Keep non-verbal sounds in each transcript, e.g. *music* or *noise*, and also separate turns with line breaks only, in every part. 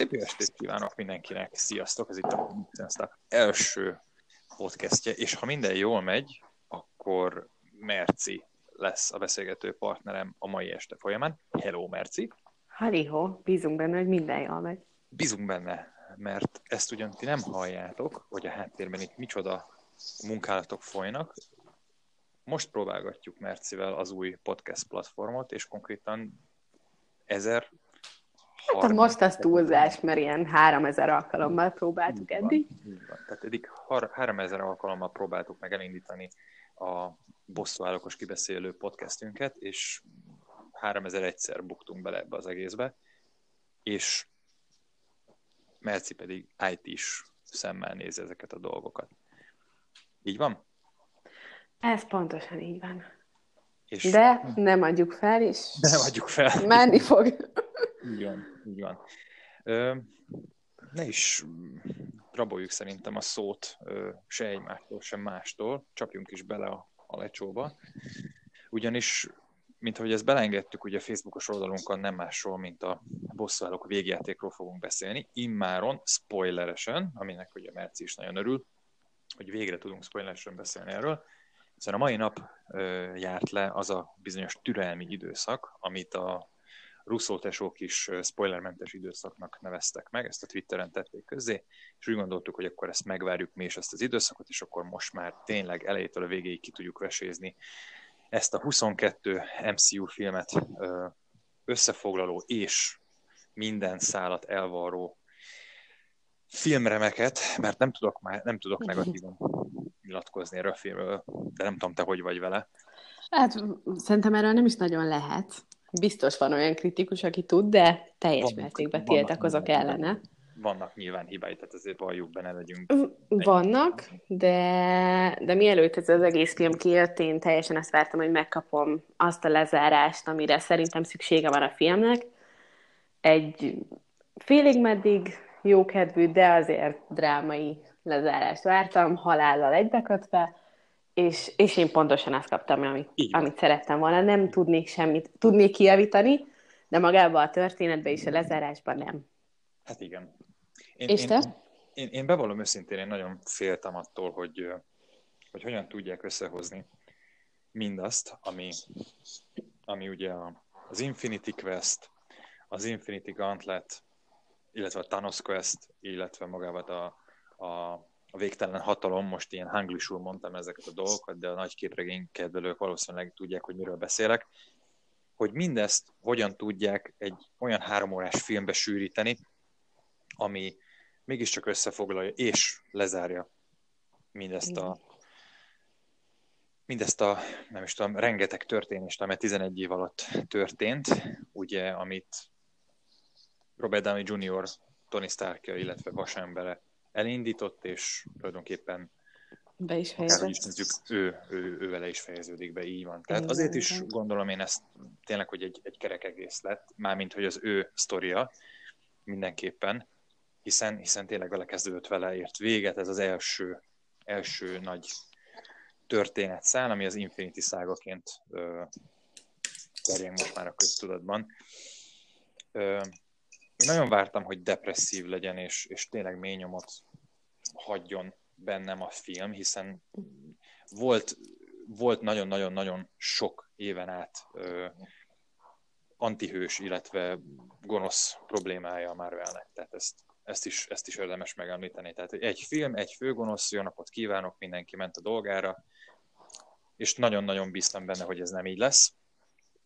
Szép jó estét kívánok mindenkinek, sziasztok! Ez itt a Sziasztok első podcastje, és ha minden jól megy, akkor Merci lesz a beszélgető partnerem a mai este folyamán. Hello, Merci!
Haliho, bízunk benne, hogy minden jól megy.
Bízunk benne, mert ezt ugyan ti nem halljátok, hogy a háttérben itt micsoda munkálatok folynak. Most próbálgatjuk Mercivel az új podcast platformot, és konkrétan ezer
Hát most az túlzás, mert ilyen 3000 alkalommal próbáltuk
így
eddig.
Van, így van. Tehát eddig 3000 alkalommal próbáltuk meg elindítani a bosszúállókos kibeszélő podcastünket, és 3001-szer buktunk bele ebbe az egészbe, és Merci pedig IT is szemmel nézi ezeket a dolgokat. Így van?
Ez pontosan így van.
És
De nem adjuk fel, és
nem adjuk fel.
menni fog.
Így van, így van. Ö, ne is raboljuk szerintem a szót se egymástól, se mástól, csapjunk is bele a, a lecsóba. Ugyanis, mint ahogy ezt belengedtük, ugye a Facebookos oldalunkon nem másról, mint a bosszúállók végjátékról fogunk beszélni, immáron spoileresen, aminek ugye Merci is nagyon örül, hogy végre tudunk spoileresen beszélni erről, hiszen a mai nap ö, járt le az a bizonyos türelmi időszak, amit a Russo tesók is spoilermentes időszaknak neveztek meg, ezt a Twitteren tették közzé, és úgy gondoltuk, hogy akkor ezt megvárjuk mi is ezt az időszakot, és akkor most már tényleg elejétől a végéig ki tudjuk vesézni ezt a 22 MCU filmet összefoglaló és minden szálat elvarró filmremeket, mert nem tudok, már, nem tudok negatívan nyilatkozni erről a filmről, de nem tudom, te hogy vagy vele.
Hát szerintem erről nem is nagyon lehet. Biztos van olyan kritikus, aki tud, de teljes mértékben tiltakozok ellene.
Vannak nyilván hibái, tehát azért valljuk be, ne legyünk
Vannak, de, de mielőtt ez az egész film kijött, én teljesen azt vártam, hogy megkapom azt a lezárást, amire szerintem szüksége van a filmnek. Egy félig meddig jókedvű, de azért drámai lezárást vártam, halállal egybekötve, és, és én pontosan azt kaptam, amit, amit szerettem volna. Nem tudnék semmit, tudnék kijavítani, de magában a történetben és a lezárásban nem.
Hát igen. Én,
És
én,
te?
Én, én bevallom őszintén, én nagyon féltem attól, hogy, hogy hogyan tudják összehozni mindazt, ami, ami ugye az Infinity Quest, az Infinity Gauntlet, illetve a Thanos Quest, illetve magával a, a, a végtelen hatalom, most ilyen hanglisul mondtam ezeket a dolgokat, de a nagy képregény kedvelők valószínűleg tudják, hogy miről beszélek, hogy mindezt hogyan tudják egy olyan három órás filmbe sűríteni, ami mégiscsak összefoglalja és lezárja mindezt a mindezt a, nem is tudom, rengeteg történést, amely 11 év alatt történt, ugye, amit Robert Downey Jr. Tony Starkja, illetve vasembere elindított, és tulajdonképpen
Be is
is nézzük, ő, ő, ő vele is fejeződik be, így van. Tehát azért is gondolom én ezt tényleg, hogy egy, egy kerek egész lett, mármint, hogy az ő sztoria mindenképpen, hiszen, hiszen tényleg vele kezdődött vele, ért véget, ez az első, első nagy történetszál, ami az Infinity szágaként terjeng most már a köztudatban. Ö, én nagyon vártam, hogy depresszív legyen, és, és tényleg mély nyomot hagyjon bennem a film, hiszen volt, volt nagyon-nagyon-nagyon sok éven át ö, antihős, illetve gonosz problémája a Marvelnek, tehát ezt, ezt, is, ezt is érdemes megemlíteni. Tehát egy film, egy főgonosz, jó napot kívánok, mindenki ment a dolgára, és nagyon-nagyon bíztam benne, hogy ez nem így lesz.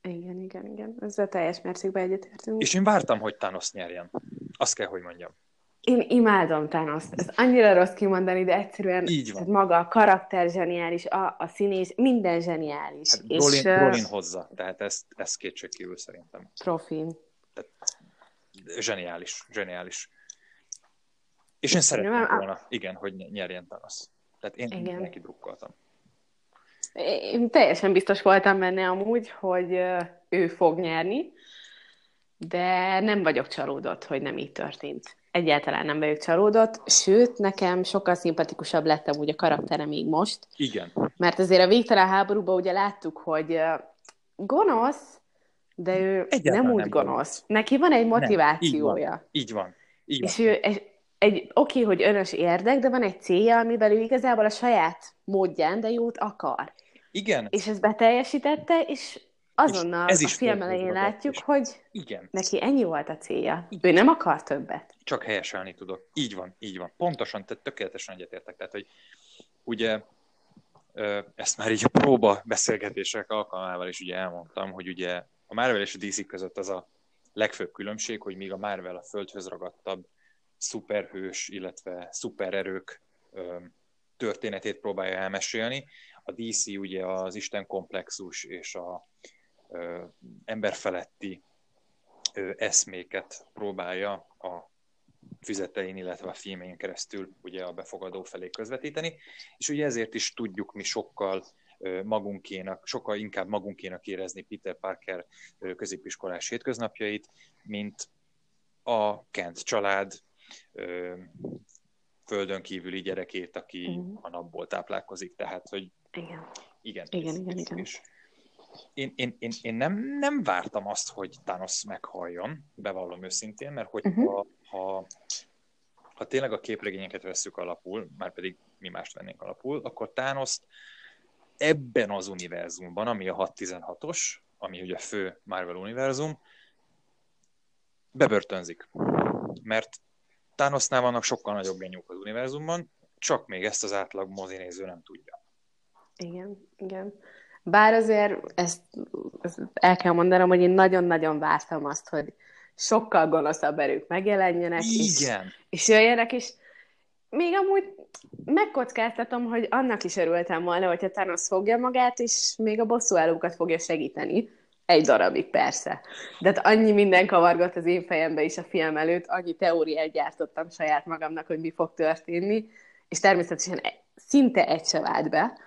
Igen, igen, igen. Ezzel teljes mértékben egyetértünk.
És én vártam, hogy Thanos nyerjen. Azt kell, hogy mondjam.
Én imádom Thanos-t. Ez annyira rossz kimondani, de egyszerűen
Így van.
tehát maga a karakter zseniális, a, a színész, minden zseniális.
Hát
és
Brolin, Brolin hozza, tehát ezt, ezt kétségkívül szerintem.
profi.
Zseniális, zseniális. És én szerettem
Nem,
volna, igen, hogy nyerjen Thanos. Tehát én
Igen.
neki drukkoltam.
Én teljesen biztos voltam benne amúgy, hogy ő fog nyerni, de nem vagyok csalódott, hogy nem így történt. Egyáltalán nem vagyok csalódott, sőt, nekem sokkal szimpatikusabb lett amúgy a karaktere még most,
Igen,
mert azért a végtelen háborúban ugye láttuk, hogy gonosz, de ő
Egyáltalán
nem úgy
nem
gonosz.
gonosz.
Neki van egy
Nem, így
motivációja.
van. így van. Igen.
És ő egy, egy oké, hogy önös érdek, de van egy célja, amivel ő igazából a saját módján, de jót akar.
Igen.
És ezt beteljesítette, és azonnal
ez is
a film elején látjuk,
és-
hogy
Igen.
neki ennyi volt a célja. Ő nem akar többet.
csak helyeselni tudok. Így van, így van. Pontosan, tehát tökéletesen egyetértek. Tehát, hogy ugye ezt már így a próba beszélgetések alkalmával is ugye elmondtam, hogy ugye a Marvel és a DC között az a legfőbb különbség, hogy míg a Marvel a földhöz ragadtabb szuperhős, illetve szupererők történetét próbálja elmesélni, a DC ugye az Isten komplexus és a ö, emberfeletti ö, eszméket próbálja a füzetein, illetve a filmén keresztül ugye a befogadó felé közvetíteni, és ugye ezért is tudjuk mi sokkal magunkénak, sokkal inkább magunkénak érezni Peter Parker középiskolás hétköznapjait, mint a Kent család földön kívüli gyerekét, aki
Mhm.
a napból táplálkozik. Tehát, hogy
Igen.
igen.
Igen, igen, igen.
És én, én, én, én nem, nem vártam azt, hogy Thanos meghalljon, bevallom őszintén, mert hogy
Mhm.
ha, ha, ha tényleg a képregényeket vesszük alapul, már pedig mi mást vennénk alapul, akkor thanos ebben az univerzumban, ami a 616-os, ami ugye a fő Marvel univerzum, bebörtönzik. Mert Thanosnál vannak sokkal nagyobb genyók az univerzumban, csak még ezt az átlag mozinéző nem tudja.
Igen, igen. Bár azért ezt, ezt el kell mondanom, hogy én nagyon-nagyon vártam azt, hogy sokkal gonoszabb erők megjelenjenek, és,
Igen!
és jöjjenek, és még amúgy megkockáztatom, hogy annak is örültem volna, hogyha Thanos fogja magát, és még a bosszúállókat fogja segíteni. Egy darabig persze. De hát annyi minden kavargott az én fejembe is a film előtt, annyi teóriát gyártottam saját magamnak, hogy mi fog történni, és természetesen e- szinte egy se vált be.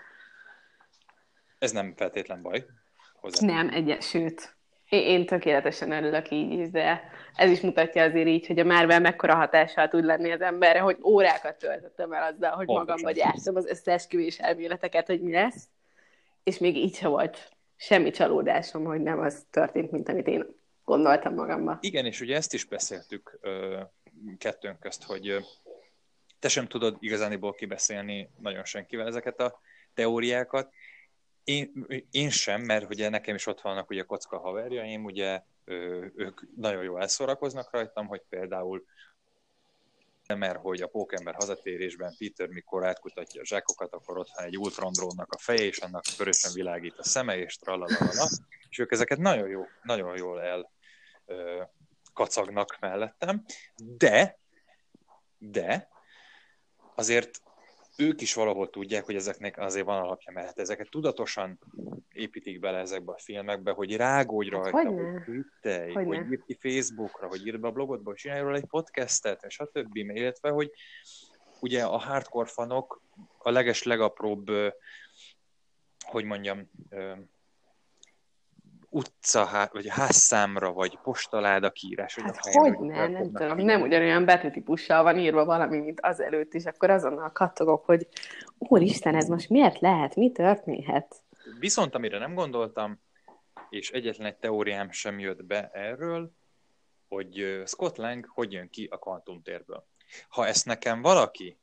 Ez nem feltétlen baj. Hozzá.
Nem, egy, sőt, én, tökéletesen örülök így is, de ez is mutatja azért így, hogy a Marvel mekkora hatással tud lenni az emberre, hogy órákat töltöttem el azzal, hogy
Pontosan.
magamba gyártom az összeesküvés elméleteket, hogy mi lesz, és még így se volt semmi csalódásom, hogy nem az történt, mint amit én gondoltam magamba.
Igen, és ugye ezt is beszéltük kettőnk közt, hogy te sem tudod igazániból kibeszélni nagyon senkivel ezeket a teóriákat. Én, én sem, mert ugye nekem is ott vannak ugye kocka haverjaim, ugye ők nagyon jól elszórakoznak rajtam, hogy például mert hogy a pókember hazatérésben Peter, mikor átkutatja a zsákokat, akkor ott van egy Ultron drónnak a feje, és annak körösen világít a szeme, és tralalala. És ők ezeket nagyon, jó, nagyon jól el ö, kacagnak mellettem, de, de azért ők is valahol tudják, hogy ezeknek azért van alapja, mert ezeket tudatosan építik bele ezekbe a filmekbe, hogy rágódj
Hát
rajta,
hogyne.
hogy twittelj,
Hogyne.
hogy írd ki Facebookra, hogy írd be a blogodba, hogy csinálj róla egy podcastet, és a többi, illetve, hogy ugye a hardcore fanok a leges legapróbb, hogy mondjam, utca, vagy házszámra, vagy postaláda kiírás. vagy
Hát
a helyen,
hogy
hogy
nem, tudom, nem ugyanolyan betűtípussal van írva valami, mint az előtt, és akkor azonnal kattogok, hogy úristen, ez most miért lehet, mi történhet?
Viszont amire nem gondoltam, és egyetlen egy teóriám sem jött be erről, hogy Scott Lang hogy jön ki a kvantumtérből. Ha ezt nekem valaki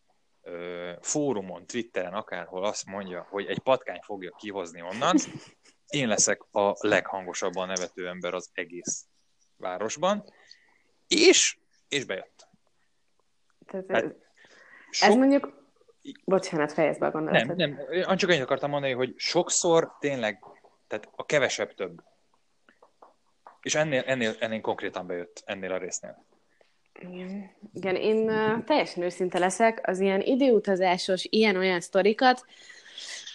fórumon, Twitteren, akárhol azt mondja, hogy egy patkány fogja kihozni onnan, én leszek a leghangosabban nevető ember az egész városban, és, és bejött.
Tehát
Hát,
ez,
Sok,
ez mondjuk... Bocsánat, fejezd be a
nem,
gondolatot.
nem, én csak annyit akartam mondani, hogy sokszor tényleg, tehát a kevesebb több. És ennél, ennél, ennél konkrétan bejött, ennél a résznél.
Igen, Igen én uh, teljesen őszinte leszek, az ilyen időutazásos, ilyen-olyan sztorikat,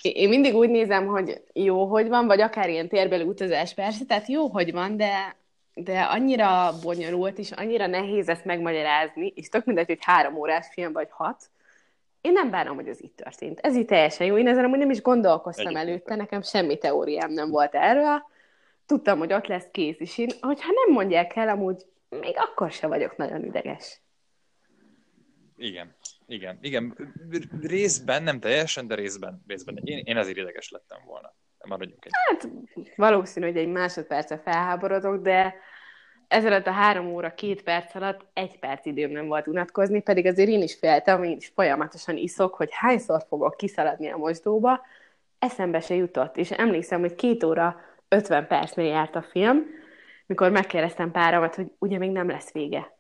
én- mindig úgy nézem, hogy jó, hogy van, vagy akár ilyen térbeli utazás persze, tehát jó, hogy van, de, de annyira bonyolult, és annyira nehéz ezt megmagyarázni, és tök mindegy, hogy három órás film vagy hat, én nem bánom, hogy ez így történt. Ez így teljesen jó. Én ezen amúgy nem is gondolkoztam
Egyébként.
előtte, nekem semmi teóriám nem volt erről. Tudtam, hogy ott lesz kész, és én, hogyha nem mondják el, amúgy még akkor se vagyok nagyon ideges.
Igen, igen, igen. Részben, nem teljesen, de részben, részben. Én, én azért ideges lettem volna. Maradjunk egy.
Hát valószínű, hogy egy másodperce felháborodok, de ezelőtt a három óra, két perc alatt egy perc időm nem volt unatkozni, pedig azért én is féltem, én is folyamatosan iszok, hogy hányszor fogok kiszaladni a mosdóba, eszembe se jutott. És emlékszem, hogy két óra 50 percnél járt a film, mikor megkérdeztem páramat, hogy ugye még nem lesz vége.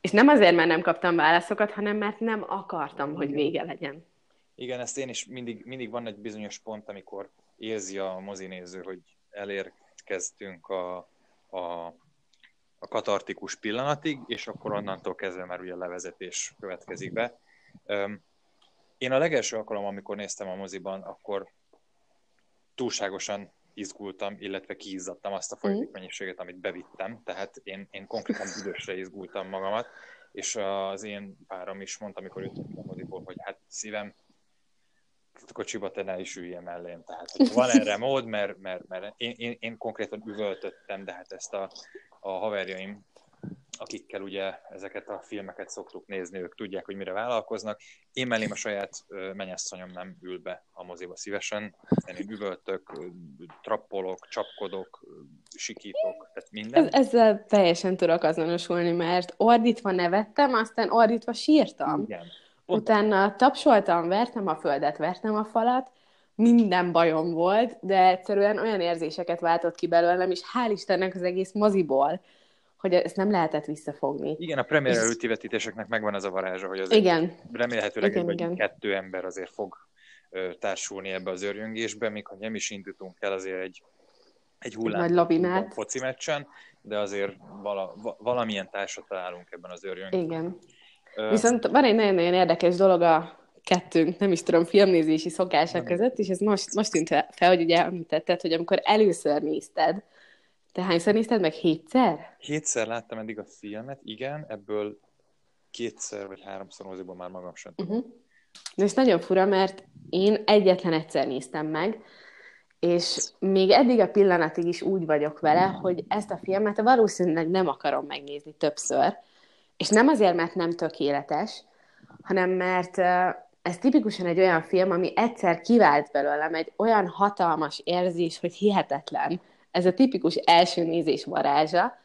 És nem azért, mert nem kaptam válaszokat, hanem mert nem akartam, hogy vége legyen.
Igen, ezt én is mindig, mindig van egy bizonyos pont, amikor érzi a mozinéző, hogy elérkeztünk a, a, a katartikus pillanatig, és akkor onnantól kezdve már ugye a levezetés következik be. Én a legelső alkalom, amikor néztem a moziban, akkor túlságosan izgultam, illetve kiizzadtam azt a mhm. folyadék mennyiséget, amit bevittem, tehát én, én konkrétan büdösre izgultam magamat, és az én párom is mondta, amikor jött a moziból, hogy hát szívem, kocsiba te ne is ülje mellém. Tehát hogy van erre mód, mert, mert, mert én, én, én konkrétan üvöltöttem, de hát ezt a, a haverjaim akikkel ugye ezeket a filmeket szoktuk nézni, ők tudják, hogy mire vállalkoznak. Én mellém a saját menyasszonyom nem ül be a moziba szívesen, én üvöltök, trappolok, csapkodok, sikítok, tehát minden.
Ez, ezzel teljesen tudok azonosulni, mert ordítva nevettem, aztán ordítva sírtam. Igen. Pont. Utána tapsoltam, vertem a földet, vertem a falat, minden bajom volt, de egyszerűen olyan érzéseket váltott ki belőlem, és hál' Istennek az egész moziból hogy ezt nem lehetett visszafogni.
Igen, a premier előtti vetítéseknek megvan az a varázsa, hogy azért igen. remélhetőleg igen, igen. kettő ember azért fog társulni ebbe az örjöngésbe, még ha nem is indítunk el azért egy, egy hullám foci meccsen, de azért vala, valamilyen társat találunk ebben az örjöngésben.
Igen. Ö, Viszont van egy nagyon-nagyon érdekes dolog a kettőnk, nem is tudom, filmnézési szokások között, és ez most, most tűnt fel, hogy ugye említetted, hogy amikor először nézted, te hányszor nézted meg? Hétszer?
Hétszer láttam eddig a filmet, igen, ebből kétszer vagy háromszor moziban már magam sem tudom. Uh-huh.
És nagyon fura, mert én egyetlen egyszer néztem meg, és még eddig a pillanatig is úgy vagyok vele, hogy ezt a filmet valószínűleg nem akarom megnézni többször, és nem azért, mert nem tökéletes, hanem mert ez tipikusan egy olyan film, ami egyszer kivált belőlem egy olyan hatalmas érzés, hogy hihetetlen, ez a tipikus első nézés varázsa,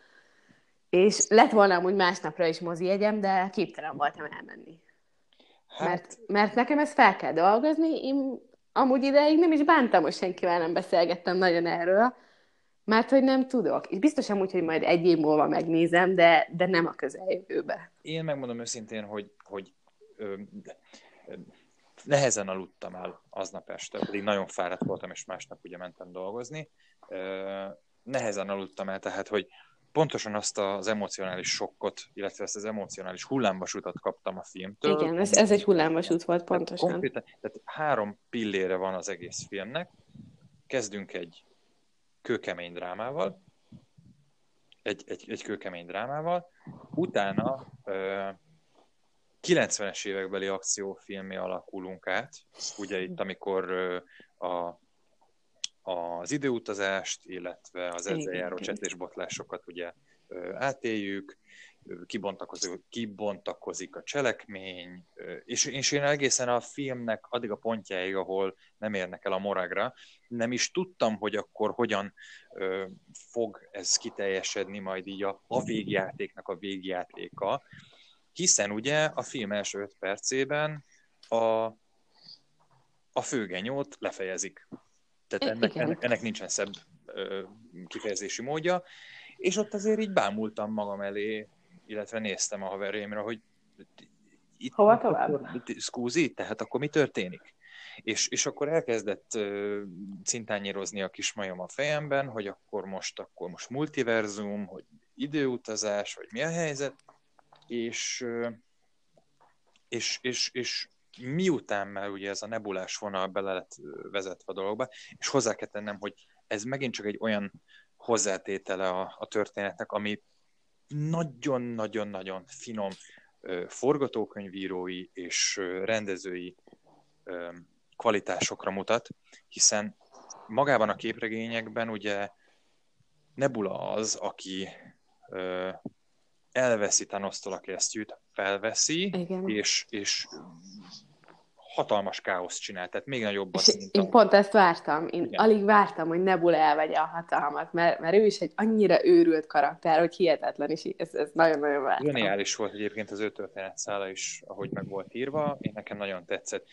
és lett volna amúgy másnapra is mozi jegyem, de képtelen voltam elmenni. Hát... Mert, mert nekem ezt fel kell dolgozni, én amúgy ideig nem is bántam, hogy senkivel nem beszélgettem nagyon erről, mert hogy nem tudok. És biztos amúgy, hogy majd egy év múlva megnézem, de, de nem a közeljövőbe.
Én megmondom őszintén, hogy, hogy ö, ö, nehezen aludtam el aznap este, pedig nagyon fáradt voltam, és másnap ugye mentem dolgozni, nehezen aludtam el, tehát hogy pontosan azt az emocionális sokkot, illetve ezt az emocionális hullámvasutat kaptam a filmtől.
Igen, ez, ez egy hullámvasút volt pontosan.
Tehát, konkrétan, tehát három pillére van az egész filmnek. Kezdünk egy kőkemény drámával, egy, egy, egy kőkemény drámával, utána ö, 90-es évekbeli akciófilmé alakulunk át, ugye itt, amikor ö, a az időutazást, illetve az ezzel járó csetlésbotlásokat ugye átéljük, kibontakozik, kibontakozik a cselekmény, és, és én egészen a filmnek addig a pontjáig, ahol nem érnek el a moragra, nem is tudtam, hogy akkor hogyan ö, fog ez kiteljesedni majd így a, a végjátéknak a végjátéka, hiszen ugye a film első öt percében a, a főgenyót lefejezik. Tehát ennek, ennek, ennek nincsen szebb kifejezési módja. És ott azért így bámultam magam elé, illetve néztem a haverjaimra, hogy
itt Hova tovább?
Szkúzi, tehát akkor mi történik? És, és akkor elkezdett uh, cintányérozni a kis majom a fejemben, hogy akkor most, akkor most multiverzum, hogy időutazás, vagy mi a helyzet, és, uh, és, és, és miután már ugye ez a nebulás vonal bele lett vezetve a dologba, és hozzá kell tennem, hogy ez megint csak egy olyan hozzátétele a, a történetnek, ami nagyon-nagyon-nagyon finom forgatókönyvírói és rendezői kvalitásokra mutat, hiszen magában a képregényekben ugye Nebula az, aki elveszi Thanos-tól a kesztyűt, felveszi, Igen. és, és hatalmas káoszt csinál, tehát még nagyobb
az, mint Én pont ezt vártam. Én Igen. alig vártam, hogy Nebula elvegye a hatalmat, mert, mert ő is egy annyira őrült karakter, hogy hihetetlen, és ez, ez nagyon-nagyon vártam.
Geniális volt egyébként az ő szála is, ahogy meg volt írva, én nekem nagyon tetszett.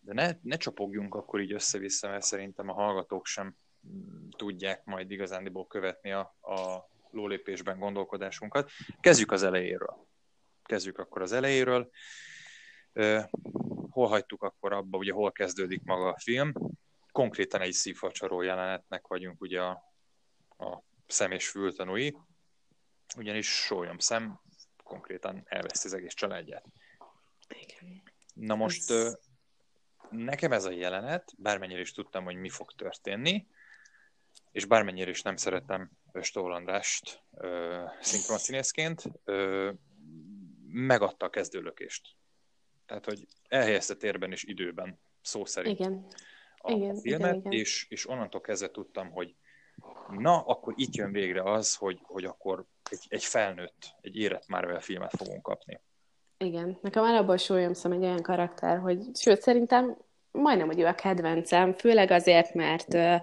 De ne, ne csapogjunk akkor így össze-vissza, mert szerintem a hallgatók sem tudják majd igazándiból követni a, a lólépésben gondolkodásunkat. Kezdjük az elejéről. Kezdjük akkor az elejéről hol hagytuk akkor abba, ugye hol kezdődik maga a film. Konkrétan egy szívfacsaró jelenetnek vagyunk ugye a, a szem és fültanúi, ugyanis sólyom szem konkrétan elveszti az egész családját. Igen. Na most ez... nekem ez a jelenet, bármennyire is tudtam, hogy mi fog történni, és bármennyire is nem szeretem Östól Andrást szinkronszínészként, megadta a kezdőlökést. Tehát, hogy elhelyezte térben és időben, szó szerint
igen.
A, igen, filmet, igen, igen. És, és onnantól kezdve tudtam, hogy na, akkor itt jön végre az, hogy, hogy akkor egy, egy felnőtt, egy érett Marvel filmet fogunk kapni.
Igen, nekem alapból Williamson egy olyan karakter, hogy sőt, szerintem majdnem, hogy ő a kedvencem, főleg azért, mert uh,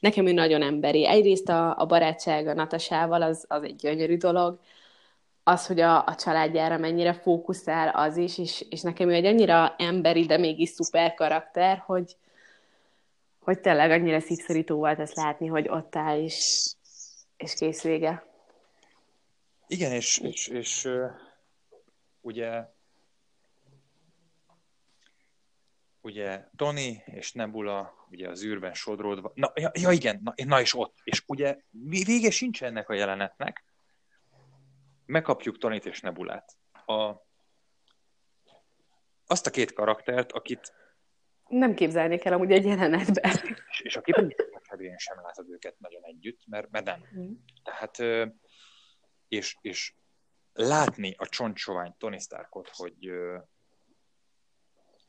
nekem ő nagyon emberi. Egyrészt a, a barátság a Natasával az, az egy gyönyörű dolog, az, hogy a, a családjára mennyire fókuszál az is, és, és nekem ő egy annyira emberi, de mégis szuper karakter, hogy, hogy tényleg annyira szívszorító volt ezt látni, hogy ott áll, és, és kész vége.
Igen, és, és, és ugye ugye Tony és Nebula ugye az űrben sodródva, na, ja, ja igen, na, na és ott, és ugye vége sincs ennek a jelenetnek, megkapjuk Tonit és Nebulát. A, azt a két karaktert, akit
nem képzelnék el amúgy egy jelenetben.
És, és a képességben sem látod őket nagyon együtt, mert, mert nem. Mm. Tehát, és, és látni a csontsovány Tony Starkot, hogy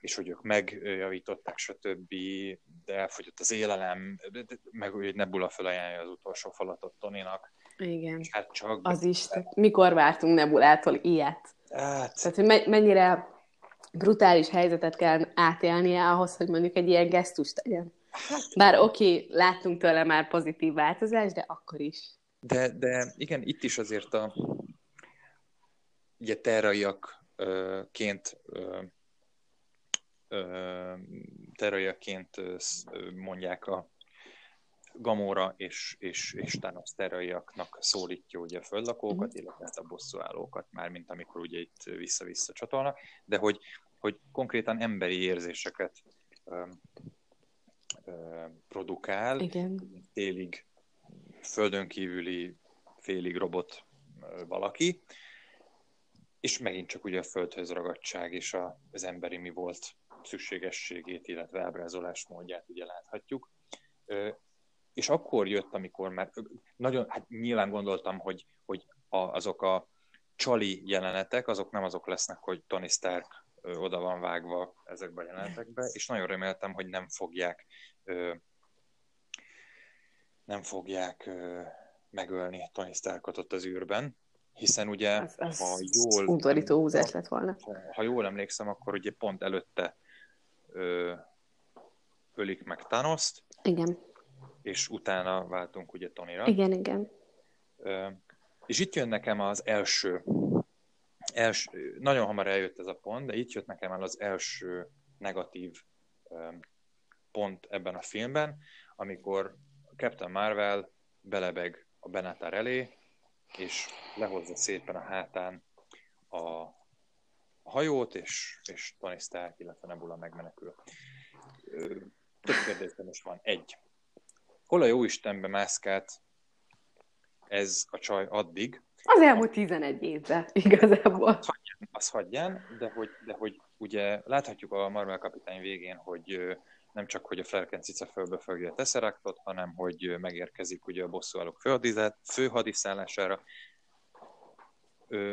És, és, és hogy
és és és ők megjavították, stb., de elfogyott az élelem, meg hogy Nebula felajánlja az utolsó falatot Toninak.
Igen. hát csak... Az is. Mikor vártunk Nebulától ilyet? Hát... Tehát, hogy mennyire brutális helyzetet kell átélnie ahhoz, hogy mondjuk egy ilyen gesztust tegyen. Hát, Bár oké, okay, láttunk tőle már pozitív változást, de akkor is.
De, de igen, itt is azért a ugye terraiakként terraiaként mondják a Gamora és, és, és Thanos terraiaknak szólítja ugye a földlakókat, mm. illetve hát a bosszúállókat, mármint amikor ugye itt vissza-vissza csatolnak, de hogy, hogy konkrétan emberi érzéseket ö, ö, produkál,
Igen.
félig földön kívüli, félig robot ö, valaki, és megint csak ugye a földhöz ragadtság és a, az emberi mi volt szükségességét, illetve ábrázolás módját ugye láthatjuk és akkor jött, amikor már nagyon, hát nyilván gondoltam, hogy, hogy a, azok a csali jelenetek, azok nem azok lesznek, hogy Tony Stark oda van vágva ezekbe a jelenetekbe, és nagyon reméltem, hogy nem fogják nem fogják megölni Tony Starkot ott az űrben, hiszen ugye, az, az ha jól...
Udvarító húzás lett volna.
Ha, ha jól emlékszem, akkor ugye pont előtte ö, ölik meg Thanos-t.
Igen
és utána váltunk ugye Tonira.
Igen, igen.
És itt jön nekem az első, első, nagyon hamar eljött ez a pont, de itt jött nekem el az első negatív pont ebben a filmben, amikor Captain Marvel belebeg a Benatar elé, és lehozza szépen a hátán a hajót, és, és Tony Stark, illetve Nebula megmenekül. Több kérdésben is van. Egy hol a jó Istenbe mászkált ez a csaj addig.
Az elmúlt 11 évben *laughs* igazából.
Az hagyján, az hagyján de, hogy, de hogy ugye láthatjuk a Marvel kapitány végén, hogy nem csak, hogy a Felken cica fölbe fogja a Tesseractot, hanem hogy megérkezik ugye a bosszúállók főhadiszállására.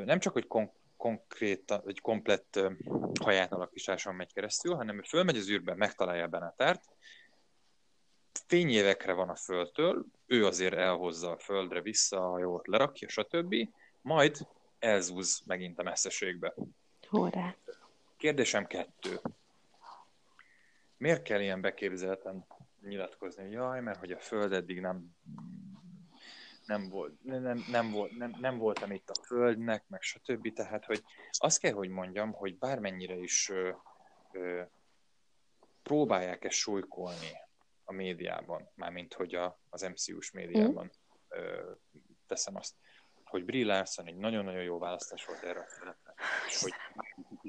Nem csak, hogy kon- konkrét, egy komplett alakításon megy keresztül, hanem ő fölmegy az űrbe, megtalálja Benatárt, fényévekre van a Földtől, ő azért elhozza a Földre vissza, a hajót lerakja, stb. Majd elzúz megint a messzeségbe.
Horrá.
Kérdésem kettő. Miért kell ilyen beképzelten nyilatkozni, hogy jaj, mert hogy a Föld eddig nem nem, volt, nem, nem, volt, nem, nem voltam itt a Földnek, meg stb. Tehát, hogy azt kell, hogy mondjam, hogy bármennyire is ö, ö, próbálják ezt súlykolni a médiában, mármint hogy a, az MCU-s médiában mm. ö, teszem azt, hogy Brie Larson egy nagyon-nagyon jó választás volt erre a szerepre, és hogy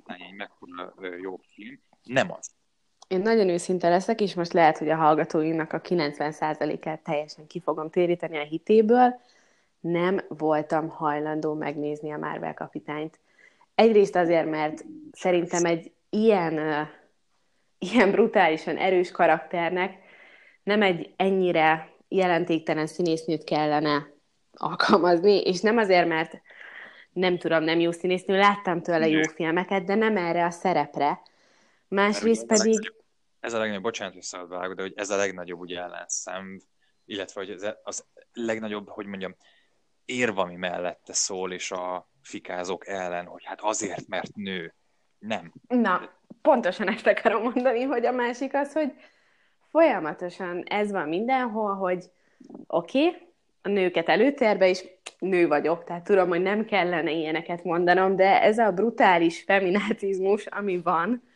egy mekkora jó film, nem az.
Én nagyon őszinte leszek, és most lehet, hogy a hallgatóinknak a 90%-át teljesen ki fogom téríteni a hitéből. Nem voltam hajlandó megnézni a Marvel kapitányt. Egyrészt azért, mert szerintem egy ilyen, uh, ilyen brutálisan erős karakternek nem egy ennyire jelentéktelen színésznőt kellene alkalmazni, és nem azért, mert nem tudom, nem jó színésznő, láttam tőle jó filmeket, de nem erre a szerepre. Másrészt pedig...
Ez a legnagyobb, bocsánat, hogy szabad de hogy ez a legnagyobb ugye ellenszem, illetve hogy ez az legnagyobb, hogy mondjam, érv, ami mellette szól, és a fikázók ellen, hogy hát azért, mert nő. Nem.
Na, pontosan ezt akarom mondani, hogy a másik az, hogy folyamatosan ez van mindenhol, hogy oké, okay, a nőket előtérbe, és nő vagyok, tehát tudom, hogy nem kellene ilyeneket mondanom, de ez a brutális feminátizmus, ami van,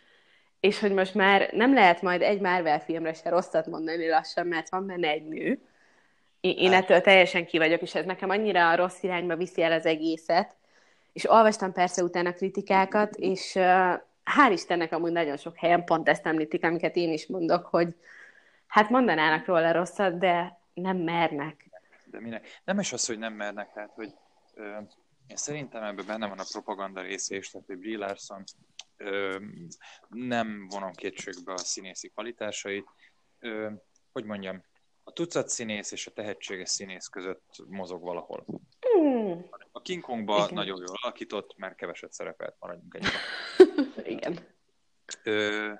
és hogy most már nem lehet majd egy Marvel filmre se rosszat mondani lassan, mert van benne egy nő. Én hát. ettől teljesen ki vagyok, és ez nekem annyira a rossz irányba viszi el az egészet. És olvastam persze utána kritikákat, és uh, hál' Istennek amúgy nagyon sok helyen pont ezt említik, amiket én is mondok, hogy hát mondanának róla rosszat, de nem mernek.
De minek? Nem is az, hogy nem mernek, tehát, hogy ö, én szerintem ebben benne van a propaganda része is, tehát hogy Brie Larson ö, nem vonom kétségbe a színészi kvalitásait. Ö, hogy mondjam, a tucat színész és a tehetséges színész között mozog valahol. Mm. A King Kongba Igen. nagyon jól alakított, mert keveset szerepelt, maradjunk egyben. *laughs*
Igen.
Ö,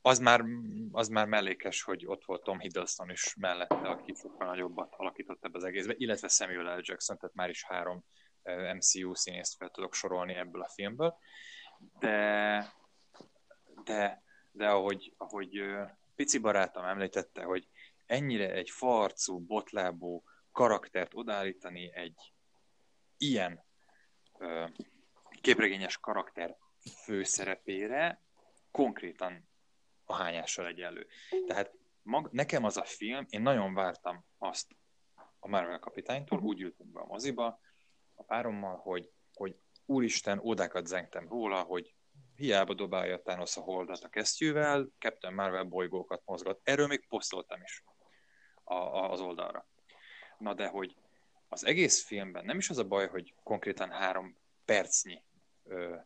az már, az már mellékes, hogy ott volt Tom Hiddleston is mellette, aki sokkal nagyobbat alakított ebbe az egészbe, illetve Samuel L. Jackson, tehát már is három MCU színészt fel tudok sorolni ebből a filmből. De, de, de ahogy, ahogy pici barátom említette, hogy ennyire egy farcú, botlábú karaktert odállítani egy ilyen képregényes karakter főszerepére konkrétan a hányással egyenlő. Tehát mag, nekem az a film, én nagyon vártam azt a Marvel kapitánytól, úgy ültünk be a moziba a párommal, hogy, hogy úristen, ódákat zengtem róla, hogy hiába dobálja Thanos a holdat a kesztyűvel, Captain Marvel bolygókat mozgat. Erről még posztoltam is a, a, az oldalra. Na de, hogy az egész filmben nem is az a baj, hogy konkrétan három percnyi ö,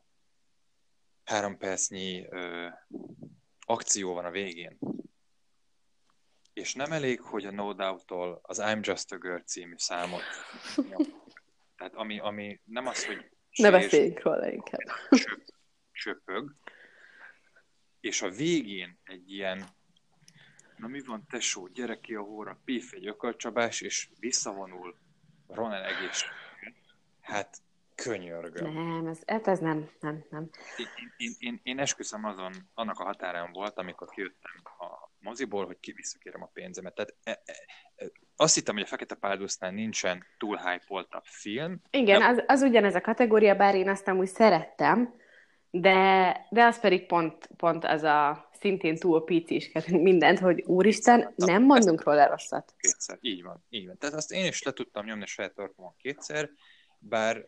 három percnyi ö, akció van a végén. És nem elég, hogy a No Doubt-tól az I'm Just a Girl című számot Tehát ami, ami nem az, hogy
ne beszéljünk róla inkább.
Csöp, csöpög, és a végén egy ilyen na mi van tesó, gyere ki a hóra, pif egy ökölcsabás, és visszavonul Ronan egész. Hát könyörgöm.
Nem, ez, hát ez nem, nem, nem.
Én, én, én, én esküszöm azon, annak a határán volt, amikor kijöttem a moziból, hogy visszakérem a pénzemet. Tehát e, e, azt hittem, hogy a Fekete Páldusznál nincsen túl hype film.
Igen, de... az, az ugyanez a kategória, bár én azt amúgy szerettem, de, de az pedig pont, pont az a szintén túl pici mindent, hogy úristen, nem mondunk róla rosszat.
Kétszer, így van, így van. Tehát azt én is le tudtam nyomni saját torkomon kétszer, bár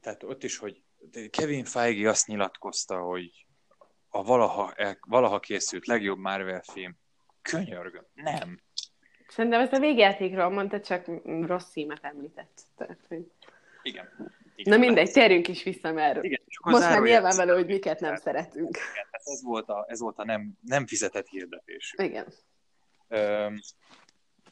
tehát ott is, hogy Kevin Feige azt nyilatkozta, hogy a valaha, valaha készült legjobb Marvel film, könyörgöm, nem.
Szerintem ezt a végjátékról mondta, csak rossz címet említett. Tehát, hogy...
Igen.
Igen. Na mindegy, térjünk is vissza, mert Igen, most már nyilvánvaló, hogy miket nem szeretünk.
Igen, ez volt a, ez volt a nem, nem fizetett hirdetés.
Igen.
Ö,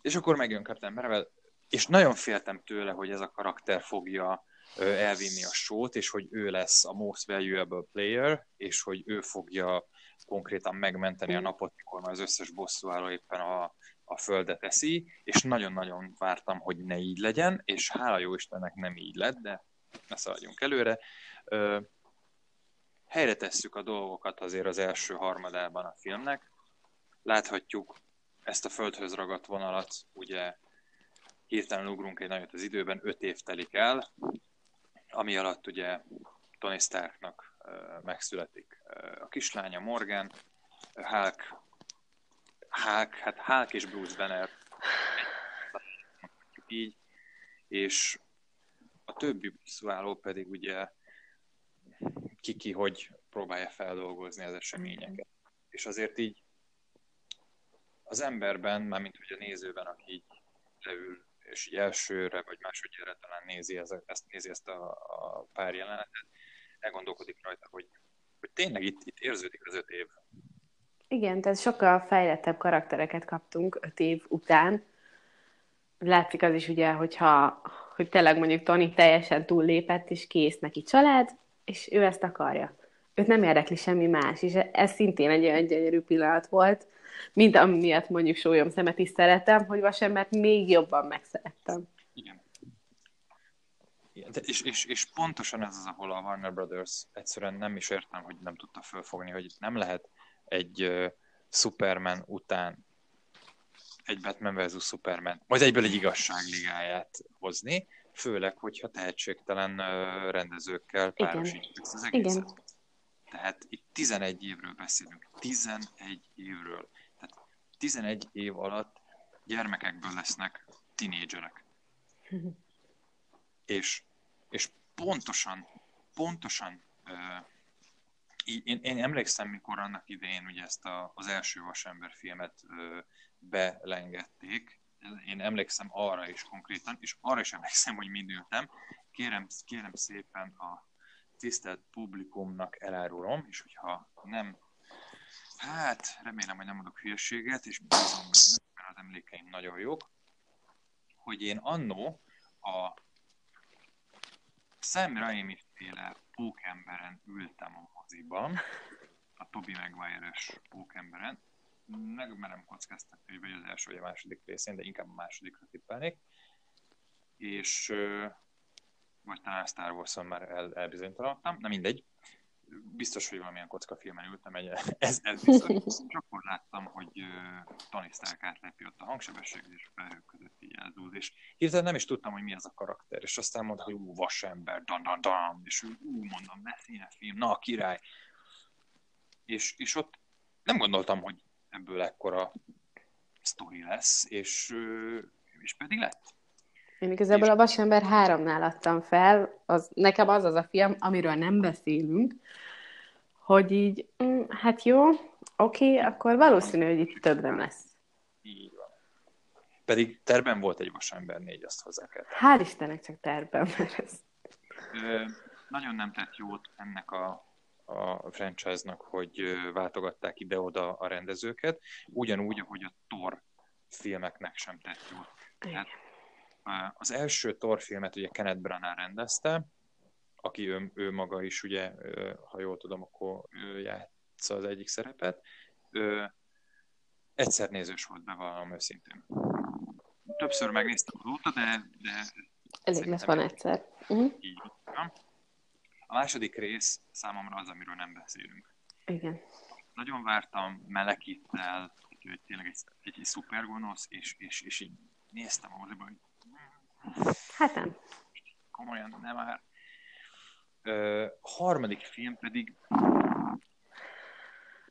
és akkor megjön Captain Marvel, és nagyon féltem tőle, hogy ez a karakter fogja elvinni a sót, és hogy ő lesz a most valuable player, és hogy ő fogja konkrétan megmenteni a napot, mikor már az összes bosszúálló éppen a, a földet eszi, és nagyon-nagyon vártam, hogy ne így legyen, és hála jó Istennek nem így lett, de ne szaladjunk előre. Ö, helyre tesszük a dolgokat azért az első harmadában a filmnek. Láthatjuk ezt a földhöz ragadt vonalat, ugye hirtelen ugrunk egy nagyot az időben, öt év telik el, ami alatt ugye Tony Starknak megszületik a kislánya Morgan, Hulk, Hulk, hát Hulk és Bruce Banner így, és a többi bosszúálló pedig ugye kiki, hogy próbálja feldolgozni az eseményeket. És azért így az emberben, mármint hogy a nézőben, aki így leül, és így elsőre vagy másodjára talán nézi ezt, ezt, nézi ezt a, a pár jelenetet, elgondolkodik rajta, hogy, hogy tényleg itt, itt érződik az öt év.
Igen, tehát sokkal fejlettebb karaktereket kaptunk öt év után. Látszik az is ugye, hogyha hogy tényleg mondjuk Tony teljesen túllépett, és kész neki család, és ő ezt akarja. Őt nem érdekli semmi más, és ez szintén egy olyan gyönyörű pillanat volt, mint amiatt mondjuk sólyom szemet is szeretem, hogy vasembert még jobban megszerettem.
Igen. De és, és, és, pontosan ez az, ahol a Warner Brothers egyszerűen nem is értem, hogy nem tudta fölfogni, hogy nem lehet egy Superman után egy Batman vs. Superman, majd egyből egy igazságligáját hozni, főleg, hogyha tehetségtelen rendezőkkel párosítjuk ezt az egészet. Igen. Tehát itt 11 évről beszélünk. 11 évről. 11 év alatt gyermekekből lesznek tinédzserek. *laughs* és, és pontosan, pontosan uh, én, én emlékszem, mikor annak idején ugye ezt a, az első Vasember filmet uh, belengették, én emlékszem arra is konkrétan, és arra is emlékszem, hogy mind ültem. Kérem, kérem szépen a tisztelt publikumnak elárulom, és hogyha nem Hát, remélem, hogy nem mondok hülyeséget, és bízom, mert az emlékeim nagyon jók, hogy én annó a Sam Raimi féle pókemberen ültem a moziban, a Toby Maguire-es pókemberen, megmerem kockáztatni, hogy az első vagy a második részén, de inkább a másodikra tippelnék, és vagy talán Star Wars-on már el, elbizonytalanodtam, na mindegy, biztos, hogy valamilyen kocka filmen ültem, egy, ez, ez biztos. *laughs* És akkor láttam, hogy uh, Tony Stark átlepi ott a hangsebességet, és a felhők között így eldúz, és hirtelen nem is tudtam, hogy mi ez a karakter, és aztán mondta, hogy ú, vasember, dan, dan, dan, és ú, mondom, ne film, na, a király. És, és ott nem gondoltam, hogy ebből ekkora sztori lesz, és, és pedig lett.
Én igazából a Vasember háromnál adtam fel, az, nekem az az a film, amiről nem beszélünk, hogy így, mm, hát jó, oké, akkor valószínű, hogy itt több nem lesz.
Így van. Pedig terben volt egy Vasember négy, azt hozzá kell.
Hál' Istennek csak terben, mert ez...
Ö, nagyon nem tett jót ennek a, a franchise-nak, hogy váltogatták ide-oda a rendezőket, ugyanúgy, ahogy a Thor filmeknek sem tett jót. Tehát az első Thor filmet ugye Kenneth Branagh rendezte, aki ő, ő maga is ugye, ha jól tudom, akkor ő játsza az egyik szerepet. Ő egyszer nézős volt, bevallom őszintén. Többször megnéztem azóta, de... de
Elég lesz van egyszer. Uh-huh.
Így van. A második rész számomra az, amiről nem beszélünk.
Igen.
Nagyon vártam Melekittel, hogy tényleg egy, egy, egy szuper gonosz, és, és, és így néztem a moziban, hogy
Hát nem.
Komolyan, nem már. Ö, harmadik film pedig...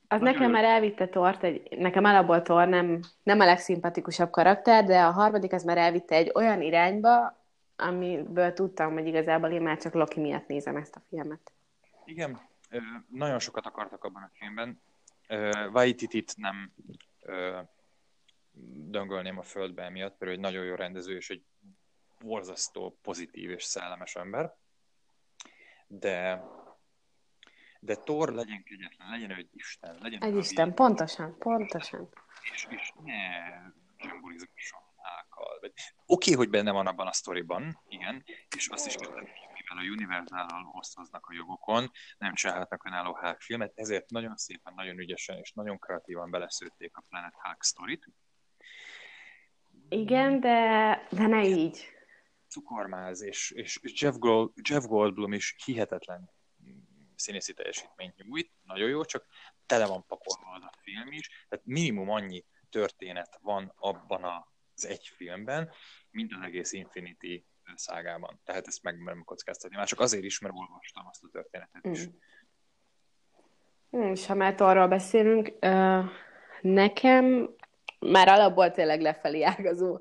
Az nekem már elvitte Tort, egy, nekem alapból Tor nem, nem a legszimpatikusabb karakter, de a harmadik az már elvitte egy olyan irányba, amiből tudtam, hogy igazából én már csak Loki miatt nézem ezt a filmet.
Igen, nagyon sokat akartak abban a filmben. Vaititit nem döngölném a földbe emiatt, mert egy nagyon jó rendező és egy borzasztó pozitív és szellemes ember, de de Thor legyen kegyetlen, legyen ő egy Isten, legyen
Egy Isten, pontosan, pontosan.
és, és ne zsemburizgasson ákkal. Oké, okay, hogy benne van abban a sztoriban, igen, és azt is tudom, mivel a Universal osztoznak a jogokon, nem csinálhatnak önálló Hulk filmet, ezért nagyon szépen, nagyon ügyesen és nagyon kreatívan beleszőtték a Planet Hulk sztorit.
Igen, de, de ne így.
Cukormáz, és, és Jeff, Gold, Jeff Goldblum is hihetetlen színészi teljesítményt nyújt, nagyon jó, csak tele van pakolva az a film is, tehát minimum annyi történet van abban az egy filmben, mint az egész Infinity szágában. Tehát ezt meg merem kockáztatni. Már csak azért is, mert olvastam azt a történetet is.
Mm. És ha már arról beszélünk, nekem már alapból tényleg lefelé ágazó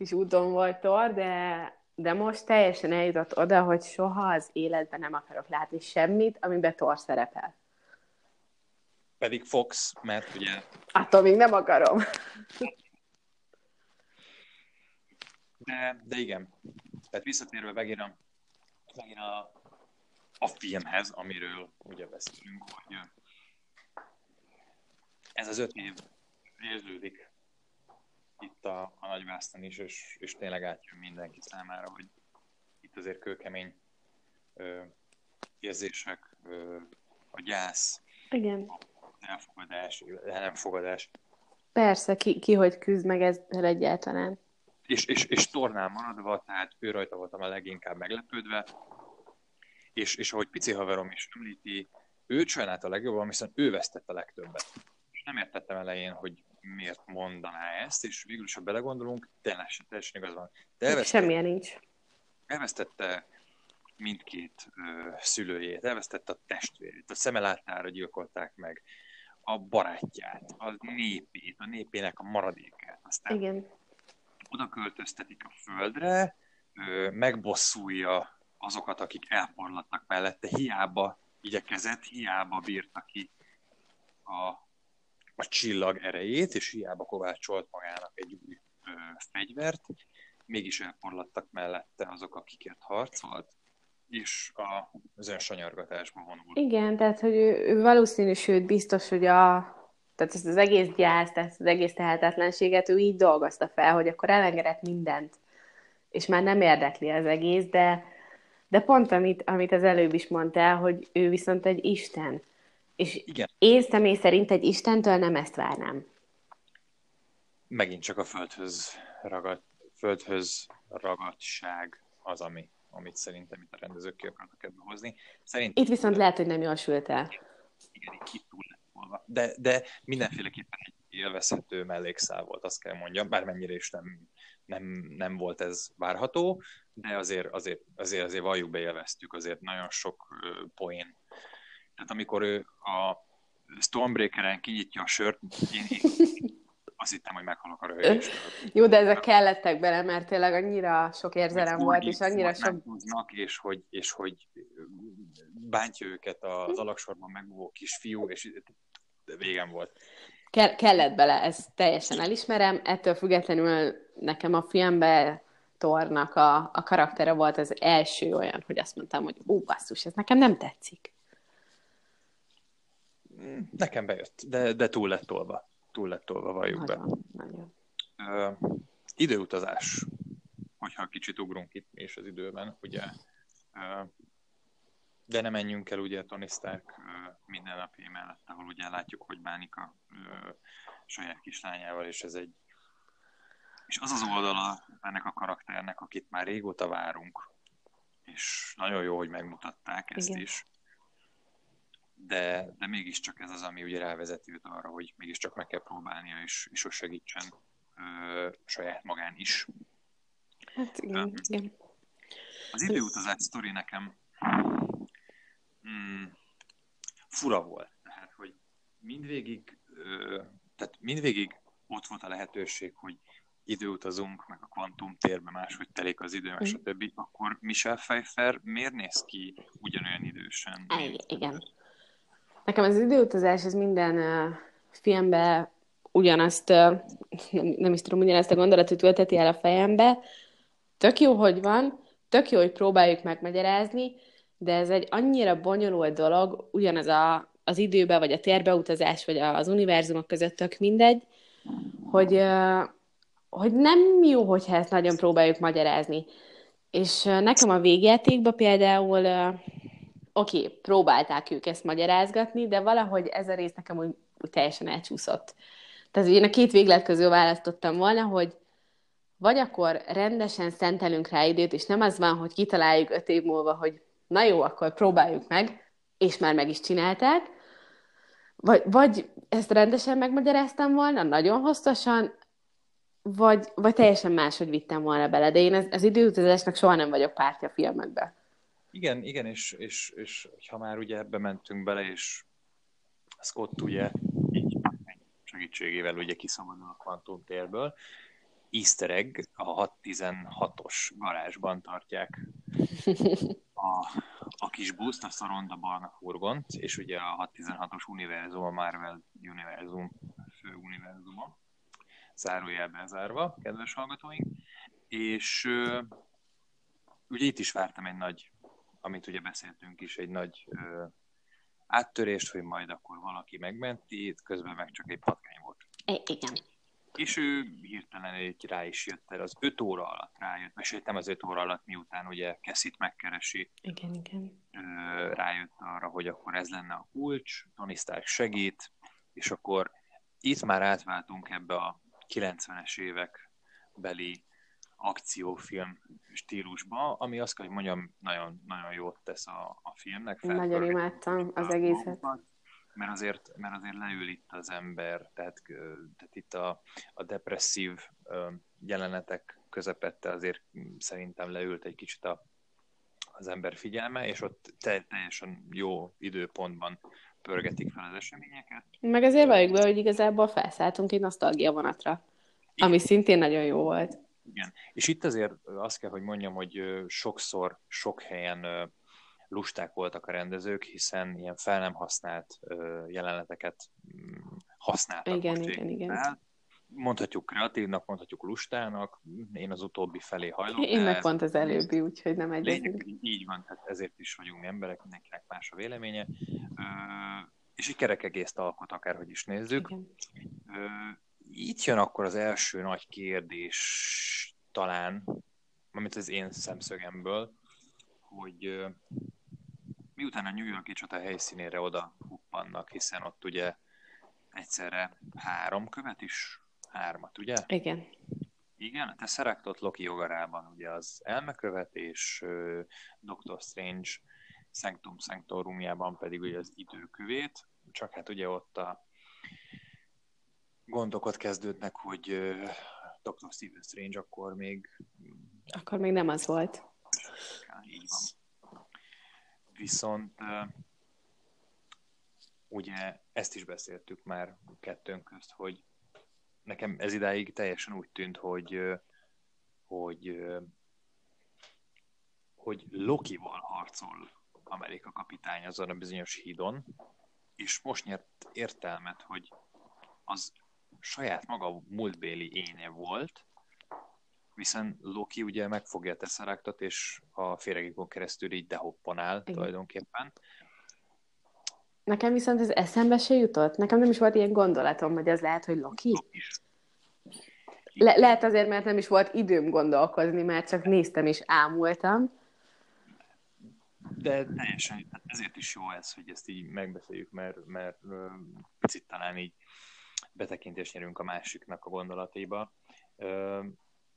kis úton volt Thor, de, de most teljesen eljutott oda, hogy soha az életben nem akarok látni semmit, amiben Thor szerepel.
Pedig Fox, mert ugye...
Attól még nem akarom.
De, de igen. Tehát visszatérve megint a, megint a, a filmhez, amiről ugye beszélünk, hogy ez az öt év érződik itt a, a nagyvászton is, és, és tényleg átjön mindenki számára, hogy itt azért kőkemény ö, érzések, ö, a gyász,
Igen.
a elfogadás, nem fogadás.
Persze, ki, ki hogy küzd meg ezzel egyáltalán.
És, és, és tornál maradva, tehát ő rajta voltam a leginkább meglepődve, és, és ahogy pici haverom is említi, ő csinálta a legjobban, viszont ő vesztett a legtöbbet. És nem értettem elején, hogy miért mondaná ezt, és végül is, ha belegondolunk, teljesen, teljesen igaz van.
De elvesztette, Semmilyen nincs.
Elvesztette mindkét ö, szülőjét, elvesztette a testvérét, a szemelátára gyilkolták meg, a barátját, a népét, a népének a maradékát. Aztán
Igen.
oda költöztetik a földre, ö, megbosszulja azokat, akik elporlattak mellette, hiába igyekezett, hiába bírta ki a a csillag erejét, és hiába kovácsolt magának egy új ö, fegyvert, mégis elporlattak mellette azok, akikért harcolt, és a, az önsanyargatásba vonult.
Igen, tehát hogy ő, ő valószínű, sőt biztos, hogy a tehát ezt az egész gyász, tehát az egész tehetetlenséget ő így dolgozta fel, hogy akkor elengedett mindent, és már nem érdekli az egész, de, de pont amit, amit az előbb is mondtál, hogy ő viszont egy Isten. És Igen. én személy szerint egy Istentől nem ezt várnám.
Megint csak a földhöz ragad, földhöz ragadság az, ami, amit szerintem itt a rendezők ki akarnak ebbe hozni.
Szerintem, itt viszont lehet, hogy nem jól sült el.
Igen, itt túl lett. De, de mindenféleképpen egy élvezhető mellékszál volt, azt kell mondjam, bármennyire is nem, nem, nem volt ez várható, de azért, azért, azért, azért valljuk beélveztük, azért nagyon sok poén tehát amikor ő a Stormbreaker-en kinyitja a sört, én, én azt hittem, hogy meghalok a röhögést.
Jó, de ezek kellettek bele, mert tényleg annyira sok érzelem volt, és annyira sok...
És hogy, és hogy bántja őket az alaksorban megbúvó kisfiú, és végem volt.
Ke- kellett bele, ezt teljesen elismerem. Ettől függetlenül nekem a filmben Tornak a, a karaktere volt az első olyan, hogy azt mondtam, hogy ó, basszus, ez nekem nem tetszik.
Nekem bejött, de, de túl lett tolva. Túl lett tolva, valljuk be. Nagyon. Uh, időutazás, hogyha kicsit ugrunk itt és az időben, ugye, uh, de nem menjünk el ugye Tony Stark minden napi mellett, ahol ugye látjuk, hogy bánik a uh, saját kislányával, és ez egy és az az oldala ennek a karakternek, akit már régóta várunk, és nagyon jó, hogy megmutatták ezt Igen. is, de, de mégiscsak ez az, ami ugye rávezeti őt arra, hogy mégiscsak meg kell próbálnia, és, és hogy segítsen ö, saját magán is.
Hát igen, uh, igen.
Az időutazás sztori nekem mm, fura volt. Tehát, hogy mindvégig, ö, tehát mindvégig ott volt a lehetőség, hogy időutazunk, meg a kvantum térbe máshogy telik az idő, és a többi, akkor Michel Pfeiffer miért néz ki ugyanolyan idősen?
Igen. Nekem az időutazás, ez minden uh, filmben ugyanazt, uh, nem, nem is tudom, ugyanazt a gondolatot ülteti el a fejembe. Tök jó, hogy van, tök jó, hogy próbáljuk megmagyarázni, de ez egy annyira bonyolult dolog, ugyanaz a, az időbe, vagy a térbeutazás, vagy az univerzumok között tök mindegy, hogy, hogy nem jó, hogyha ezt nagyon próbáljuk magyarázni. És nekem a végjátékban például, oké, okay, próbálták ők ezt magyarázgatni, de valahogy ez a rész nekem úgy, úgy teljesen elcsúszott. Tehát én a két véglet közül választottam volna, hogy vagy akkor rendesen szentelünk rá időt, és nem az van, hogy kitaláljuk öt év múlva, hogy na jó, akkor próbáljuk meg, és már meg is csinálták, vagy, vagy ezt rendesen megmagyaráztam volna, nagyon hosszasan, vagy, vagy teljesen máshogy vittem volna bele, de én az, az időutazásnak soha nem vagyok pártja a filmekbe.
Igen, igen, és, és, és ha már ugye ebbe mentünk bele, és Scott ugye így segítségével ugye kiszabadul a kvantum térből, easter egg, a 616-os garázsban tartják a, a kis buszt, a Szaronda barna furgont, és ugye a 616-os univerzum, a Marvel univerzum fő univerzuma, zárójelben zárva, kedves hallgatóink, és ugye itt is vártam egy nagy, amit ugye beszéltünk is, egy nagy uh, áttörést, hogy majd akkor valaki megmenti, közben meg csak egy patkány volt.
I- igen.
És ő hirtelen egy rá is jött el, az öt óra alatt rájött, nem az öt óra alatt, miután ugye Kessit megkeresi.
Igen, igen.
Rájött arra, hogy akkor ez lenne a kulcs, Tony Stark segít, és akkor itt már átváltunk ebbe a 90-es évek beli akciófilm stílusba, ami azt kell, hogy mondjam, nagyon, nagyon jót tesz a, a filmnek.
Nagyon imádtam az egészet. Magukat
mert azért, mert azért leül itt az ember, tehát, tehát itt a, a depresszív jelenetek közepette azért szerintem leült egy kicsit a, az ember figyelme, és ott te, teljesen jó időpontban pörgetik fel az eseményeket.
Meg azért valljuk be, hogy igazából felszálltunk egy nosztalgia vonatra, Igen. ami szintén nagyon jó volt.
Igen, és itt azért azt kell, hogy mondjam, hogy sokszor, sok helyen lusták voltak a rendezők, hiszen ilyen fel nem használt jeleneteket mm, használtak.
Igen, most igen, igen. Fel.
Mondhatjuk kreatívnak, mondhatjuk lustának, én az utóbbi felé hajlok.
Én meg pont az előbbi, úgyhogy nem egyezünk.
Így van, tehát ezért is vagyunk mi emberek, mindenkinek más a véleménye. És egy kerek egészt alkot, akárhogy is nézzük. Igen. Itt jön akkor az első nagy kérdés talán, amit az én szemszögemből, hogy miután a New Yorki csata helyszínére oda huppannak, hiszen ott ugye egyszerre három követ is, hármat, ugye?
Igen.
Igen, a Tesseract ott Loki jogarában ugye az elmekövet, és uh, Doctor Strange Sanctum Sanctorumjában pedig ugye az időkövét, csak hát ugye ott a gondok ott kezdődnek, hogy Dr. Stephen Strange akkor még...
Akkor még nem az volt.
Így van viszont ugye ezt is beszéltük már kettőnk közt, hogy nekem ez idáig teljesen úgy tűnt, hogy hogy hogy Lokival harcol Amerika kapitány azon a bizonyos hídon, és most nyert értelmet, hogy az saját maga múltbéli éne volt, viszont Loki ugye megfogja a Tesseractot, és a féregikon keresztül így dehoppanál Igen. tulajdonképpen.
Nekem viszont ez eszembe se jutott. Nekem nem is volt ilyen gondolatom, hogy ez lehet, hogy Loki. Le- lehet azért, mert nem is volt időm gondolkozni, mert csak néztem és ámultam.
De teljesen, hát ezért is jó ez, hogy ezt így megbeszéljük, mert, mert picit talán így betekintést nyerünk a másiknak a gondolataiba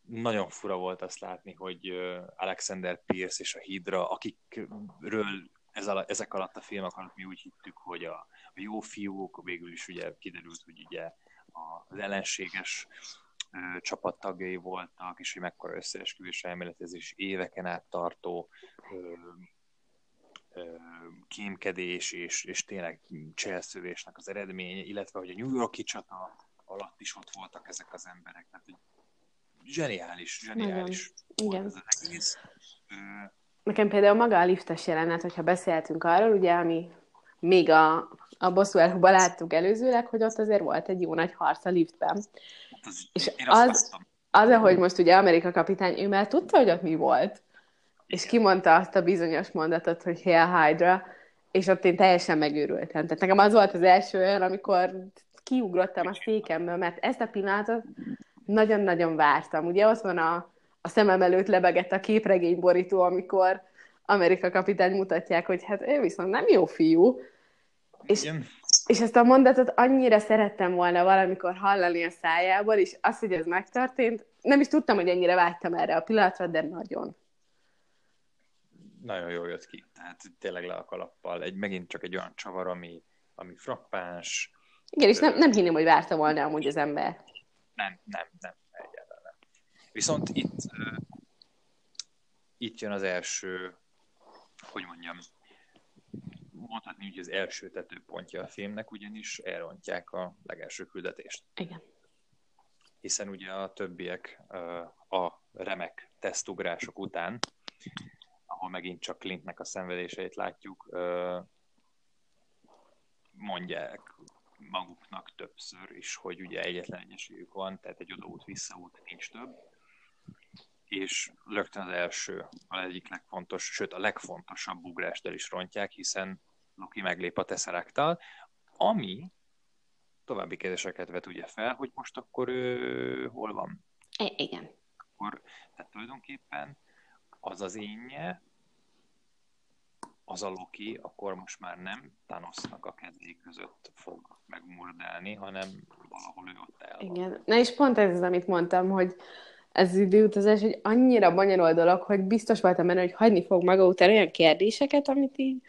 nagyon fura volt azt látni, hogy Alexander Pierce és a Hydra, akikről ez alatt, ezek alatt a filmek alatt mi úgy hittük, hogy a, a jó fiúk, végül is ugye kiderült, hogy ugye az ellenséges ö, csapattagjai voltak, és hogy mekkora összeesküvés elméletezés éveken át tartó kémkedés és, és tényleg cselszövésnek az eredménye, illetve hogy a New Yorki csata alatt is ott voltak ezek az emberek. Tehát, hogy zseniális, zseniális.
Igen. Ez az egész. Nekem például maga a liftes jelenet, hogyha beszéltünk arról, ugye, ami még a, a bosszú elhúba láttuk előzőleg, hogy ott azért volt egy jó nagy harc a liftben. Hát az, és az, az, ahogy most ugye Amerika kapitány, ő már tudta, hogy ott mi volt. És kimondta azt a bizonyos mondatot, hogy Hail Hydra, és ott én teljesen megőrültem. Tehát nekem az volt az első olyan, amikor kiugrottam a székemből, mert ezt a pillanatot nagyon-nagyon vártam. Ugye ott van a, a szemem előtt lebegett a képregényborító, amikor Amerika kapitány mutatják, hogy hát ő viszont nem jó fiú. És, és ezt a mondatot annyira szerettem volna valamikor hallani a szájából, és az, hogy ez megtörtént, nem is tudtam, hogy ennyire vágytam erre a pillanatra, de nagyon.
Nagyon jól jött ki. Tehát tényleg le a kalappal. Egy, megint csak egy olyan csavar, ami, ami frappáns.
Igen, és nem, nem hinném, hogy várta volna amúgy az ember.
Nem, nem, nem, egyáltalán nem. Viszont itt, uh, itt jön az első, hogy mondjam, mondhatni, hogy az első tetőpontja a filmnek, ugyanis elrontják a legelső küldetést.
Igen.
Hiszen ugye a többiek a remek tesztugrások után, ahol megint csak Clintnek a szenvedéseit látjuk, mondják maguknak többször is, hogy ugye egyetlen egyességük van, tehát egy odaút, visszaút, nincs több. És rögtön az első, a egyik legfontos, sőt a legfontosabb ugrást el is rontják, hiszen Loki meglép a Tesseracttal, ami további kérdéseket vet ugye fel, hogy most akkor ő hol van.
I- igen.
Akkor, tehát tulajdonképpen az az énje, az a Loki, akkor most már nem Thanosnak a kezé között fog megmurdálni, hanem valahol ő ott el.
Igen. Na és pont ez az, amit mondtam, hogy ez az időutazás egy annyira bonyolult dolog, hogy biztos voltam benne, hogy hagyni fog maga után olyan kérdéseket, amit így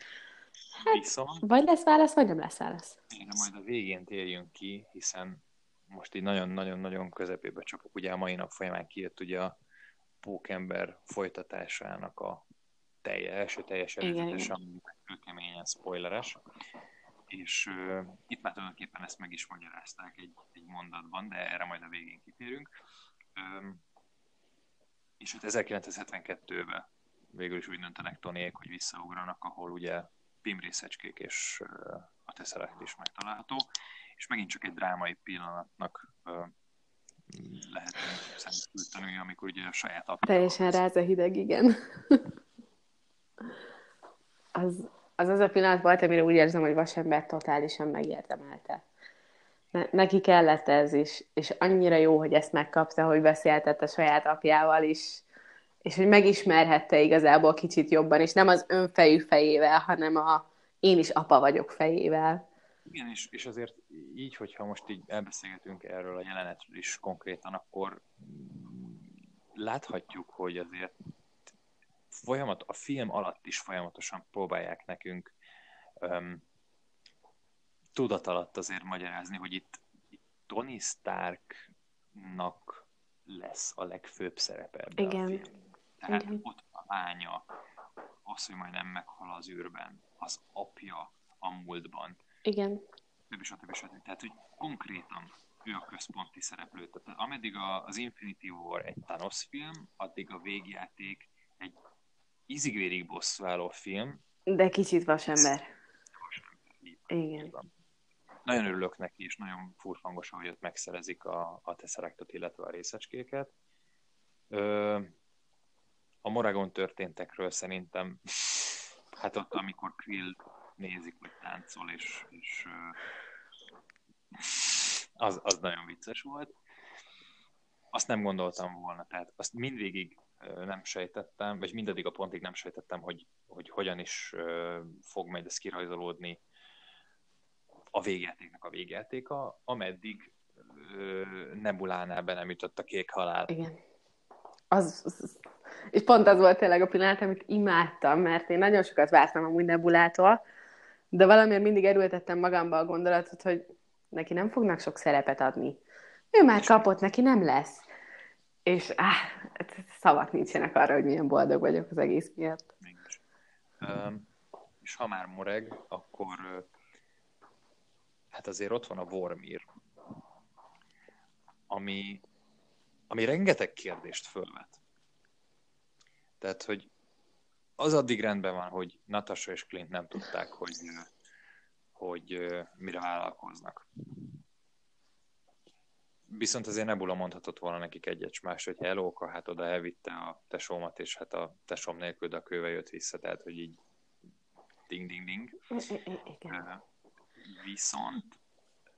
hát, Viszont, vagy lesz válasz, vagy nem lesz válasz.
Igen, majd a végén térjünk ki, hiszen most így nagyon-nagyon-nagyon közepébe csapok. Ugye a mai nap folyamán kijött ugye a Pókember folytatásának a telje, első teljes előzetes, ami kőkeményen spoileres. És uh, itt már tulajdonképpen ezt meg is magyarázták egy, egy mondatban, de erre majd a végén kitérünk. Um, és ott 1972-ben végül is úgy döntenek Tonyék, hogy visszaugranak, ahol ugye Pim részecskék és uh, a Tesseract is megtalálható, és megint csak egy drámai pillanatnak uh, lehet szemkülteni, amikor ugye a saját apja...
Teljesen ráz a hideg, igen. az, az az a pillanat volt, amire úgy érzem, hogy Vasember totálisan megérdemelte. Ne, neki kellett ez is, és annyira jó, hogy ezt megkapta, hogy beszéltett a saját apjával is, és hogy megismerhette igazából kicsit jobban, és nem az önfejű fejével, hanem a én is apa vagyok fejével.
Igen, és, és azért így, hogyha most így elbeszélgetünk erről a jelenetről is konkrétan, akkor láthatjuk, hogy azért folyamat, a film alatt is folyamatosan próbálják nekünk um, tudat alatt azért magyarázni, hogy itt, itt Tony Starknak lesz a legfőbb szerepe ebben Igen. a film. Tehát Igen. ott a lánya, az, hogy majd nem meghal az űrben, az apja a múltban.
Igen.
Többi, stb. stb. Tehát, hogy konkrétan ő a központi szereplő. Tehát ameddig az Infinity War egy Thanos film, addig a végjáték egy ízigvérig bosszúálló film.
De kicsit vasember. Igen.
Nagyon örülök neki, és nagyon furfangos, hogy ott megszerezik a, a teszerektot, illetve a részecskéket. Ö, a Moragon történtekről szerintem, hát ott, amikor Krill nézik, hogy táncol, és, és az, az nagyon vicces volt. Azt nem gondoltam volna, tehát azt mindvégig nem sejtettem, vagy mindaddig a pontig nem sejtettem, hogy, hogy hogyan is fog majd ez kirajzolódni a végjátéknak a végjátéka, ameddig Nebulánál be nem jutott a kék halál.
Igen. Az, az, és pont az volt tényleg a pillanat, amit imádtam, mert én nagyon sokat vártam amúgy Nebulától, de valamiért mindig erőltettem magamba a gondolatot, hogy neki nem fognak sok szerepet adni. Ő már kapott, neki nem lesz. És áh, szavak nincsenek arra, hogy milyen boldog vagyok az egész miatt.
Um, és ha már moreg, akkor hát azért ott van a Vormir, ami, ami rengeteg kérdést fölvet. Tehát, hogy az addig rendben van, hogy Natasha és Clint nem tudták, hogy, hogy mire vállalkoznak. Viszont azért Nebula mondhatott volna nekik egyet más, hogy hello, hát oda elvitte a tesómat, és hát a tesóm nélkül a kővel jött vissza, tehát hogy így ding, ding, ding.
Igen.
Viszont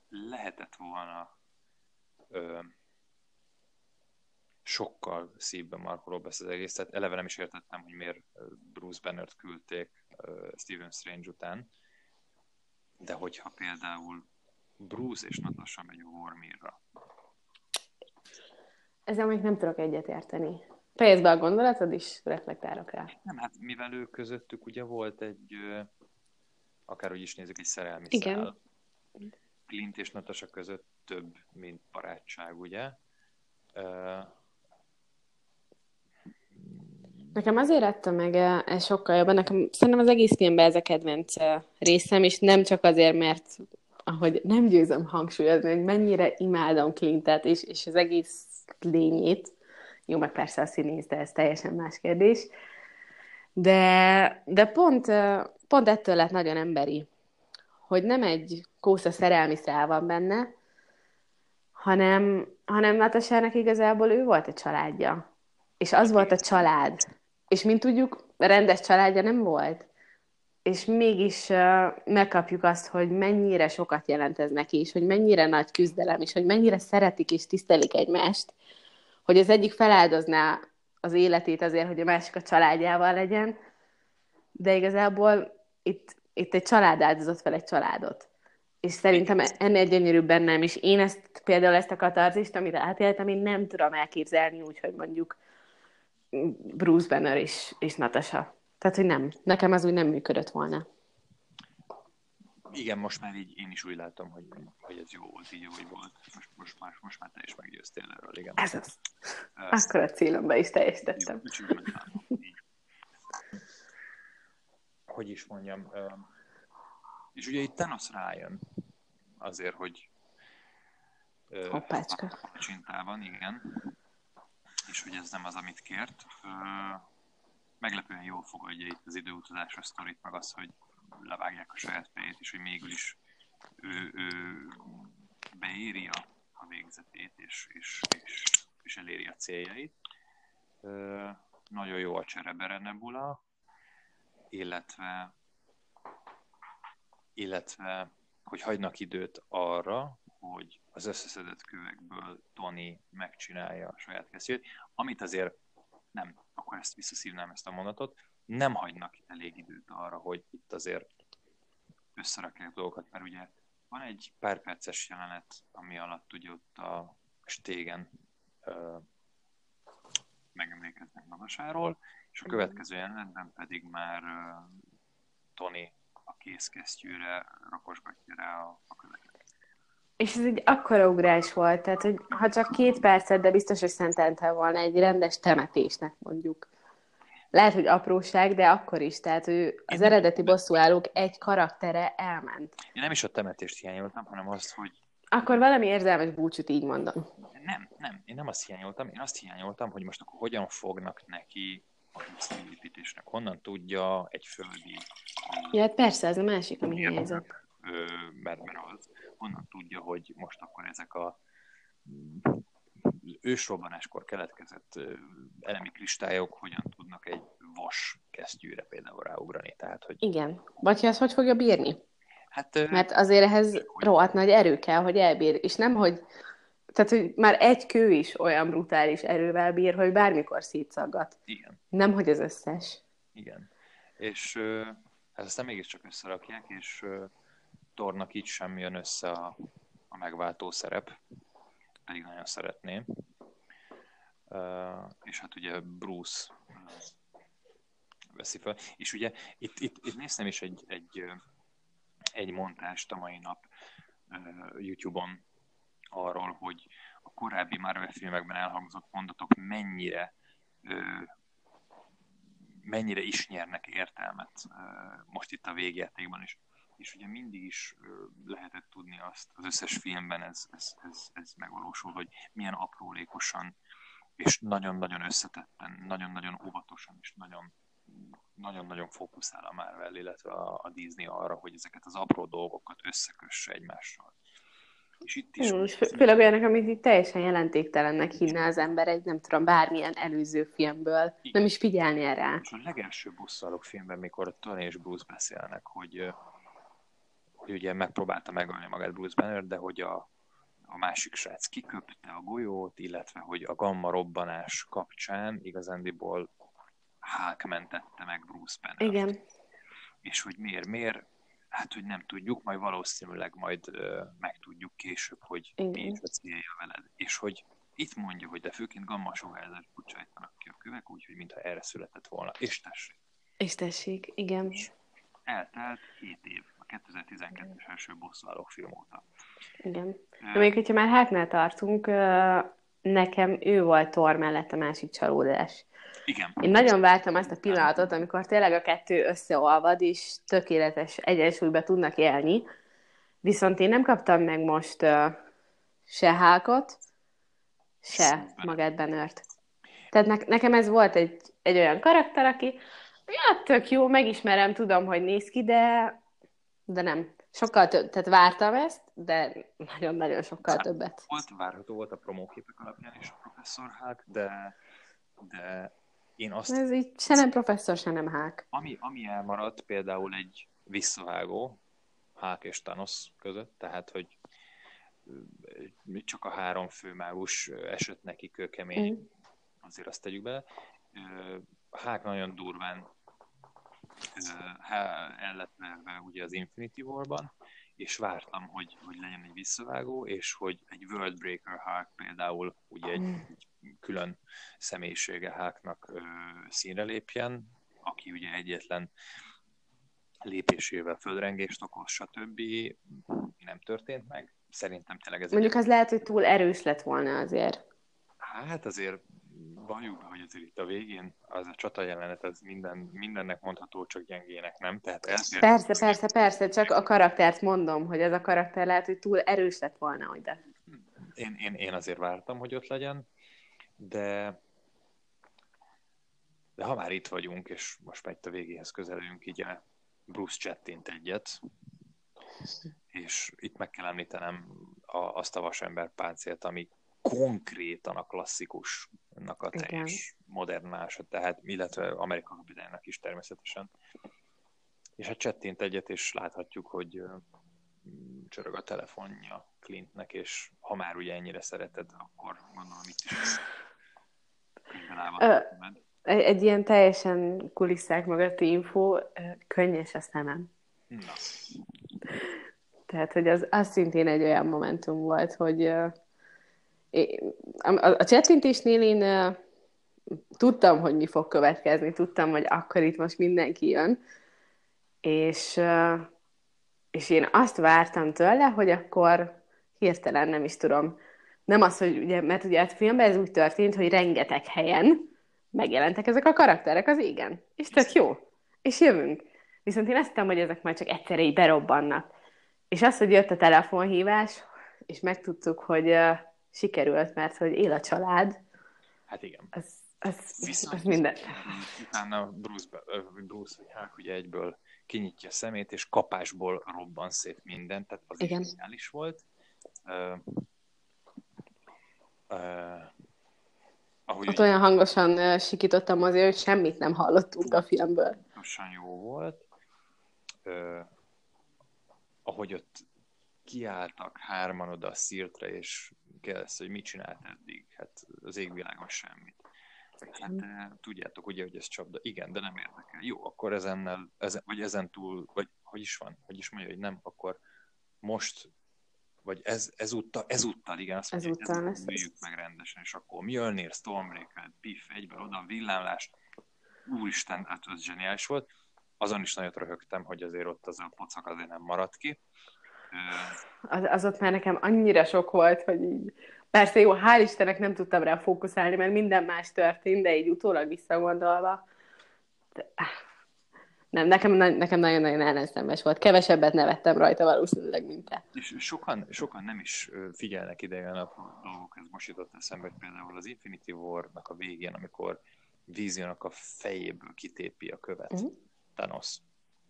lehetett volna ö, sokkal szívben markolóbb lesz az egész, tehát eleve nem is értettem, hogy miért Bruce Banner-t küldték Stephen Strange után, de hogyha például Bruce és Natasha megy a Vormirra.
Ezzel még nem tudok egyet érteni. Fejezd be a gondolatod, és reflektálok rá.
Nem, hát mivel ő közöttük ugye volt egy, akárhogy is nézzük, egy szerelmi
Igen.
szál. Clint és Natasha között több, mint barátság, ugye?
Nekem azért adta meg eh, ez sokkal jobban. Nekem szerintem az egész filmben ez a kedvenc eh, részem, és nem csak azért, mert ahogy nem győzöm hangsúlyozni, hogy mennyire imádom Clintet, és, és az egész lényét. Jó, meg persze a színész, de ez teljesen más kérdés. De, de pont, eh, pont ettől lett nagyon emberi, hogy nem egy kósza szerelmi szál van benne, hanem, hanem Natasának igazából ő volt a családja. És az volt a család. És mint tudjuk, rendes családja nem volt. És mégis uh, megkapjuk azt, hogy mennyire sokat jelent ez neki, és hogy mennyire nagy küzdelem, és hogy mennyire szeretik és tisztelik egymást, hogy az egyik feláldozná az életét azért, hogy a másik a családjával legyen, de igazából itt, itt egy család áldozott fel egy családot. És szerintem ennél gyönyörűbben nem. És én ezt például ezt a katarzist, amit átéltem, én nem tudom elképzelni úgy, hogy mondjuk Bruce Banner és, és Natasha. Tehát, hogy nem. Nekem ez úgy nem működött volna.
igen, most már így én is úgy látom, hogy, hogy ez jó volt, így ahogy volt. Most, most, már, most már te is meggyőztél erről, igen.
Ez az.
Ezt-
Akkor a célomba is teljesítettem.
Hogy is mondjam. ö, És ugye itt Thanos rájön azért, hogy ö,
Hoppácska.
a pacsintában, igen. És hogy ez nem az, amit kért. Meglepően jól fogadja itt az időutazásra sztorit, meg az, hogy levágják a saját fejét, és hogy mégis is ő, ő beéri a, végzetét, és, és, és, és eléri a céljait. Nagyon jó a cserebere Nebula, illetve, illetve hogy hagynak időt arra, hogy az összeszedett kövekből Tony megcsinálja a saját kesztyűt, amit azért nem, akkor ezt visszaszívnám ezt a mondatot, nem hagynak elég időt arra, hogy itt azért összerakják dolgokat, mert ugye van egy pár perces jelenet, ami alatt ugye ott a stégen ö, megemlékeznek magasáról, és a következő jelenetben pedig már ö, Tony a kézkesztyűre rakosgatja rá a, a köveket.
És ez egy akkora ugrás volt, tehát, hogy ha csak két percet, de biztos, hogy szentelte volna egy rendes temetésnek, mondjuk. Lehet, hogy apróság, de akkor is. Tehát ő, az
nem-
eredeti bosszúállók egy karaktere elment.
Én nem is a temetést hiányoltam, hanem azt, hogy
Akkor valami érzelmes búcsút így mondom.
nem, nem, én nem azt hiányoltam, én azt hiányoltam, hogy most akkor hogyan fognak neki a építésnek, honnan tudja egy földi
Ja, hát persze, ez a másik, ami hiányzott.
Mert, mert az, honnan tudja, hogy most akkor ezek a mm, ősrobbanáskor keletkezett elemi kristályok hogyan tudnak egy vas kesztyűre például ráugrani. Tehát, hogy
Igen. Vagy hogy ezt hogy fogja bírni?
hát
Mert azért ehhez rohadt nagy erő kell, hogy elbír. És nem, hogy... Tehát, hogy már egy kő is olyan brutális erővel bír, hogy bármikor szétszaggat.
igen,
Nem, hogy az összes.
igen. És hát aztán mégiscsak összerakják, és ö, Tornak így sem jön össze a, a megváltó szerep, pedig nagyon szeretném. Uh, és hát ugye Bruce veszi fel. És ugye itt, itt, itt néztem is egy, egy, egy montást a mai nap uh, YouTube-on arról, hogy a korábbi Marvel filmekben elhangzott mondatok mennyire uh, mennyire is nyernek értelmet most itt a végjátékban is. És ugye mindig is lehetett tudni azt, az összes filmben ez, ez, ez, ez megvalósul, hogy milyen aprólékosan és nagyon-nagyon összetetten, nagyon-nagyon óvatosan és nagyon nagyon-nagyon fókuszál a Marvel, illetve a, a Disney arra, hogy ezeket az apró dolgokat összekösse egymással. És itt is...
Mm, és fő- főleg olyanok, amit itt teljesen jelentéktelennek hinne az ember egy, nem tudom, bármilyen előző filmből. Nem is figyelni rá.
És a legelső bosszalok filmben, mikor Tony és Bruce beszélnek, hogy, hogy ugye megpróbálta megölni magát Bruce Banner, de hogy a, a másik srác kiköpte a golyót, illetve hogy a gamma robbanás kapcsán igazándiból Hulk mentette meg Bruce Banner.
Igen.
És hogy miért, miért? Hát, hogy nem tudjuk, majd valószínűleg majd ö, megtudjuk később, hogy
Igen.
mi is a célja veled. És hogy itt mondja, hogy de főként gamma sugárzás bocsájtanak ki a kövek, úgyhogy mintha erre született volna. És tessék,
És tessék, igen.
eltelt 7 év 2012-es első bosszúállók film óta.
Igen. De még hogyha már Háknál tartunk, nekem ő volt Thor mellett a másik csalódás.
Igen.
Én nagyon vártam azt a pillanatot, amikor tényleg a kettő összeolvad, és tökéletes egyensúlyba tudnak élni. Viszont én nem kaptam meg most uh, se Hákot, se magát Bennert. Tehát ne- nekem ez volt egy, egy olyan karakter, aki ja, tök jó, megismerem, tudom, hogy néz ki, de, de nem. Sokkal több, tehát vártam ezt, de nagyon-nagyon sokkal többet.
Volt, várható volt a promóképek alapján is a professzor Hulk, de, de én azt
Ez így se nem professzor, se nem Hák.
Ami, ami elmaradt például egy visszavágó Hulk és Thanos között, tehát, hogy csak a három főmágus esett neki kőkemény,
Mm.
azért azt tegyük be. Ö, Hulk nagyon durván el lett verve ugye az Infinity War-ban, és vártam, hogy, hogy legyen egy visszavágó, és hogy egy Worldbreaker Hulk például ugye egy, egy külön személyisége Hulknak ö, színre lépjen, aki ugye egyetlen lépésével földrengést okoz, stb. Nem történt meg. Szerintem tényleg ez
Mondjuk az lehet, hogy túl erős lett volna azért.
Hát azért valljuk be, hogy azért itt a végén az a csata jelenet, az minden, mindennek mondható, csak gyengének, nem? Tehát ezért
Persze, persze, persze, csak a karaktert mondom, hogy ez a karakter lehet, hogy túl erős lett volna, hogy de.
én, én, én azért vártam, hogy ott legyen, de de ha már itt vagyunk, és most már itt a végéhez közelünk, így a Bruce Chattint egyet, és itt meg kell említenem a, azt a vasember páncélt, ami konkrétan a klasszikusnak a
Igen.
teljes modernása, tehát, illetve Amerika kapitánynak is természetesen. És hát csettint egyet, és láthatjuk, hogy csörög a telefonja Clintnek, és ha már ugye ennyire szereted, akkor gondolom itt is könyvben.
Egy, egy ilyen teljesen kulisszák mögötti info, könnyes a szemem.
Na,
Tehát, hogy az, az szintén egy olyan momentum volt, hogy a, csettintésnél én tudtam, hogy mi fog következni, tudtam, hogy akkor itt most mindenki jön, és, és én azt vártam tőle, hogy akkor hirtelen nem is tudom, nem az, hogy ugye, mert ugye a filmben ez úgy történt, hogy rengeteg helyen megjelentek ezek a karakterek az égen. És tök jó. És jövünk. Viszont én azt hittem, hogy ezek majd csak egyszerre így berobbannak. És az, hogy jött a telefonhívás, és megtudtuk, hogy sikerült, mert hogy él a család,
hát igen.
az, az,
Viszont
az minden.
utána Bruce, Bruce Hulk ugye egyből kinyitja a szemét, és kapásból robban szét minden, tehát az
Igen.
is volt. Uh, uh, ahogy
Ott olyan hangosan uh, sikítottam azért, hogy semmit nem hallottunk a filmből.
pontosan jó volt. Uh, ahogy ott kiálltak hárman oda a szírtre, és kérdezte, hogy mit csinált eddig. Hát az égvilágon semmit. Hát de, tudjátok ugye, hogy ez csapda. Igen, de nem érdekel. Jó, akkor ezennel, ezen, vagy ezen túl, vagy hogy is van, hogy is mondja, hogy nem, akkor most, vagy ez, ezúttal, ezúttal, igen, azt mondja,
Ezúttal
hogy
lesz
ezúttal
ez.
üljük meg rendesen, és akkor Mjölnir, Stormbreaker, Piff, egyben oda, villámlás, úristen, hát ez zseniális volt. Azon is nagyot röhögtem, hogy azért ott az a pocak azért nem maradt ki.
Az, az ott már nekem annyira sok volt, hogy így... Persze jó, hál' Istennek nem tudtam rá fókuszálni, mert minden más történt, de így utólag visszagondolva. De, nem, nekem, nekem nagyon-nagyon ellenszenves volt. Kevesebbet nevettem rajta valószínűleg, mint te.
És sokan, sokan nem is figyelnek idegen a dolgok, ez most jutott eszembe, hogy például az Infinity War-nak a végén, amikor Visionnak a fejéből kitépi a követ uh-huh. Thanos.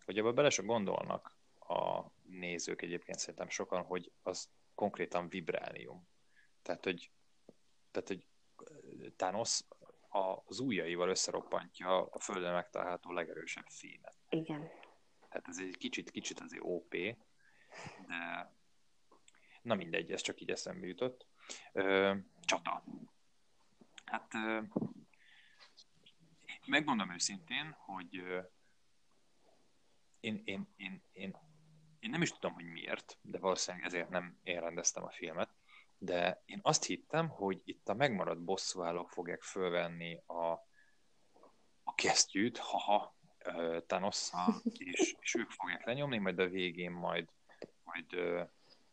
Hogy ebbe bele se gondolnak a nézők egyébként szerintem sokan, hogy az konkrétan vibránium. Tehát, hogy, tehát, hogy Thanos az ujjaival összeroppantja a Földön megtalálható legerősebb fémet.
Igen.
Tehát ez egy kicsit, kicsit azért OP, de na mindegy, ez csak így eszembe jutott. Ö, csata. Hát ö, megmondom őszintén, hogy ö, én, én, én, én, én nem is tudom, hogy miért, de valószínűleg ezért nem én rendeztem a filmet, de én azt hittem, hogy itt a megmaradt bosszúállók fogják fölvenni a, a kesztyűt, haha, Thanosszal, és, és ők fogják lenyomni, majd a végén majd, majd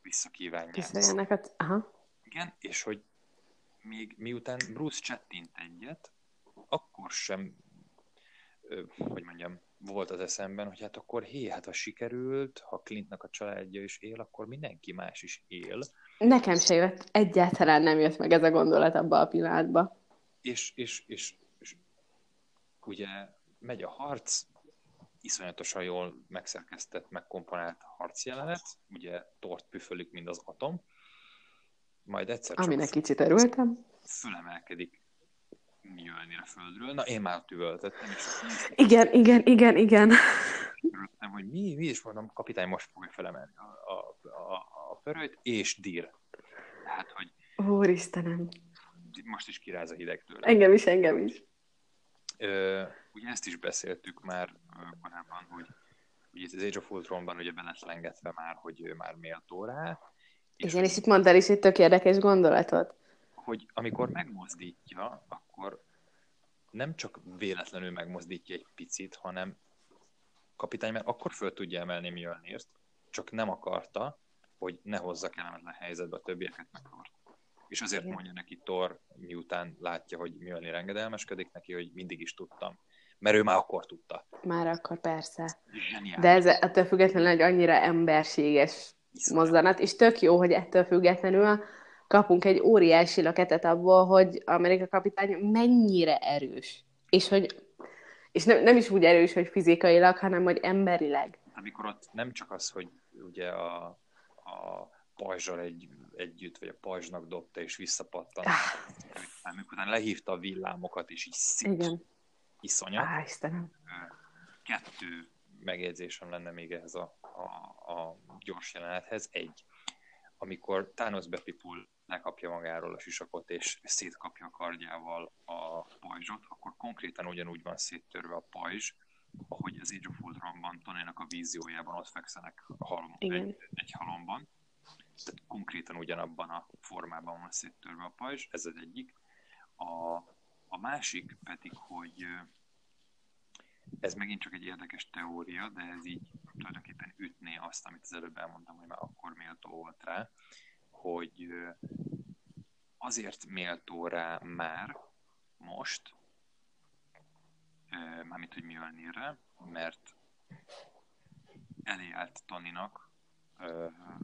visszakívánják.
Visszajönnek a... Aha.
Igen, és hogy még miután Bruce csettint egyet, akkor sem, hogy mondjam, volt az eszemben, hogy hát akkor hé, hát ha sikerült, ha Clintnak a családja is él, akkor mindenki más is él.
Nekem se jött, egyáltalán nem jött meg ez a gondolat abba a pillanatban.
És, és, és, és ugye megy a harc, iszonyatosan jól megszerkesztett, megkomponált harcjelenet, ugye tort püfölik, mint az atom, majd egyszer csak
Aminek kicsit örültem.
Fölemelkedik Mjölnir a földről. Na, én már üvöltöttem, és
Igen, igen, igen, igen.
Örültem, hogy mi, mi is mondom, kapitány most fogja felemelni a, a, a, a pörőt, és dír. Tehát, hogy
Úristenem.
most is kiráz a hideg tőle.
Engem is, engem is.
Ö, ugye ezt is beszéltük már korábban, hogy ugye itt az Age of Ultronban ugye be lett lengetve már, hogy ő már méltó rá.
Igen, és itt mondtál is egy tök érdekes gondolatot.
hogy amikor megmozdítja, akkor nem csak véletlenül megmozdítja egy picit, hanem kapitány már akkor föl tudja emelni Mjölnirt, csak nem akarta, hogy ne hozza kellemetlen helyzetbe a többieket meg. És azért
Igen.
mondja neki Thor, miután látja, hogy Mjölnir engedelmeskedik neki, hogy mindig is tudtam. Mert ő már akkor tudta.
Már akkor persze.
Zseniális.
De ez ettől függetlenül egy annyira emberséges
Iszonyat.
mozzanat, és tök jó, hogy ettől függetlenül kapunk egy óriási löketet abból, hogy Amerika kapitány mennyire erős. És hogy és nem, nem is úgy erős, hogy fizikailag, hanem hogy emberileg.
amikor ott nem csak az, hogy ugye a, a pajzsal egy, együtt, vagy a pajzsnak dobta és visszapattant, hanem utána lehívta a villámokat, és így szint
Igen.
iszonyat.
Á, Istenem.
Kettő megjegyzésem lenne még ehhez a, a, a gyors jelenethez. Egy, amikor Thanos bepipul, lekapja magáról a sisakot, és szétkapja a kardjával a pajzsot, akkor konkrétan ugyanúgy van széttörve a pajzs, ahogy az Age of Ultronban Tonynak a víziójában ott fekszenek halom,
Igen.
egy, egy halomban. Tehát konkrétan ugyanabban a formában van széttörve a pajzs, ez az egyik. A, a másik pedig, hogy ez megint csak egy érdekes teória, de ez így tulajdonképpen ütné azt, amit az előbb elmondtam, hogy már akkor méltó volt rá, hogy azért méltó rá már most, mármint, hogy Mjölnirre, mert elé állt Toninak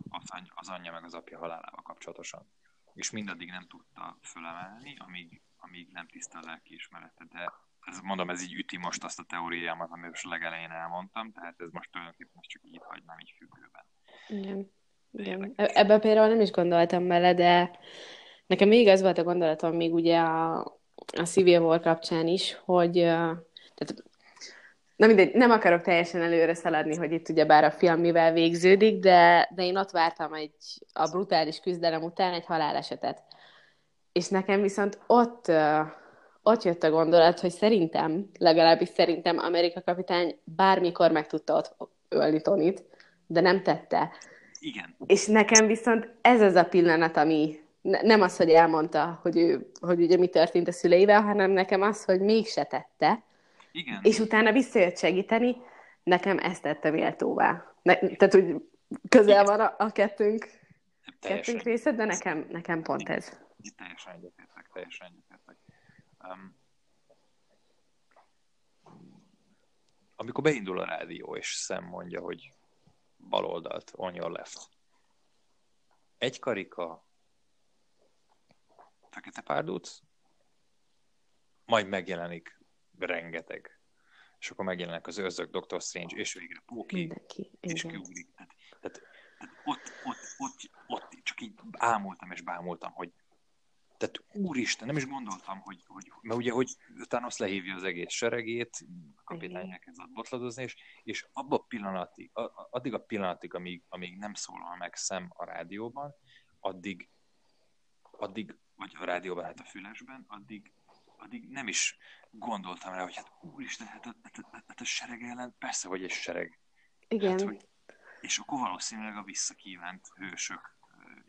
az, any- az anyja meg az apja halálával kapcsolatosan. És mindaddig nem tudta fölemelni, amíg, amíg nem tiszta a lelkiismerete. De ez, mondom, ez így üti most azt a teóriámat, amit most legelején elmondtam, tehát ez most tulajdonképpen most csak így hagynám így függőben.
Igen. Igen.
Érdekes.
E- Ebben például nem is gondoltam bele, de nekem még az volt a gondolatom még ugye a, a Civil War kapcsán is, hogy tehát, na mindegy, nem akarok teljesen előre szaladni, hogy itt ugye bár a film mivel végződik, de, de én ott vártam egy, a brutális küzdelem után egy halálesetet. És nekem viszont ott, ott jött a gondolat, hogy szerintem, legalábbis szerintem Amerika kapitány bármikor meg tudta ott ölni Tonit, de nem tette.
Igen,
És nekem viszont ez az a pillanat, ami ne, nem az, hogy elmondta, hogy, ő, hogy ugye mi történt a szüleivel, hanem nekem az, hogy mégse tette,
igen.
és utána visszajött segíteni, nekem ezt tette méltóvá. Ne, tehát, hogy közel van a, a kettőnk,
teljesen,
kettőnk része, de nekem, nekem pont ez.
teljesen egyetértek, teljesen egyetértek. Um, amikor beindul a rádió, és szem mondja, hogy bal oldalt, on your left. Egy karika, fekete párduc, majd megjelenik rengeteg. És akkor megjelennek az őrzők, Dr. Strange, és végre Póki, és kiugrik. Tehát, tehát, ott, ott, ott, ott, csak így ámultam és bámultam, hogy tehát úristen, nem is gondoltam, hogy, hogy mert ugye, hogy utána azt lehívja az egész seregét, a kapitány elkezd ott botladozni, és, és abban a pillanatig, addig a pillanatig, amíg, amíg nem szólal meg szem a rádióban, addig, addig, vagy a rádióban, hát a fülesben, addig, addig nem is gondoltam rá, hogy hát úristen, hát a, hát a, hát a sereg ellen persze, hogy egy sereg.
Igen. Hát,
hogy, és akkor valószínűleg a visszakívánt hősök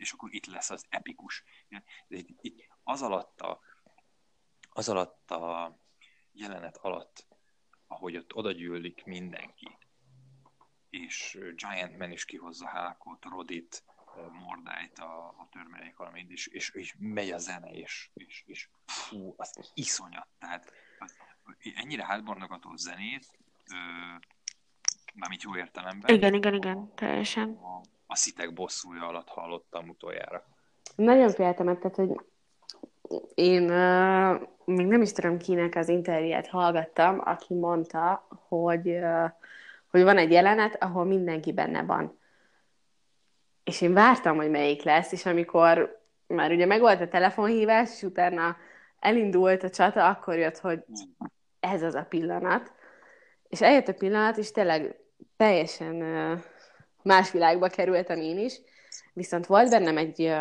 és akkor itt lesz az epikus. Az alatt a, az alatt a jelenet alatt, ahogy ott odagyűlik mindenki, és Giant Man is kihozza Hákot, Rodit, Mordájt, a, a törmelék valamint, és, és, és megy a zene, és, és, és fú, az iszonyat. Tehát az, ennyire hátbornogató zenét, ö, mármint jó értelemben.
Igen, igen, igen, teljesen.
A, a szitek bosszúja alatt hallottam utoljára.
Nagyon féltem, tehát, hogy én uh, még nem is tudom kinek az interjúját hallgattam, aki mondta, hogy, uh, hogy van egy jelenet, ahol mindenki benne van. És én vártam, hogy melyik lesz, és amikor már ugye megvolt a telefonhívás, és utána elindult a csata, akkor jött, hogy ez az a pillanat. És eljött a pillanat, és tényleg teljesen uh, más világba kerültem én is, viszont volt bennem egy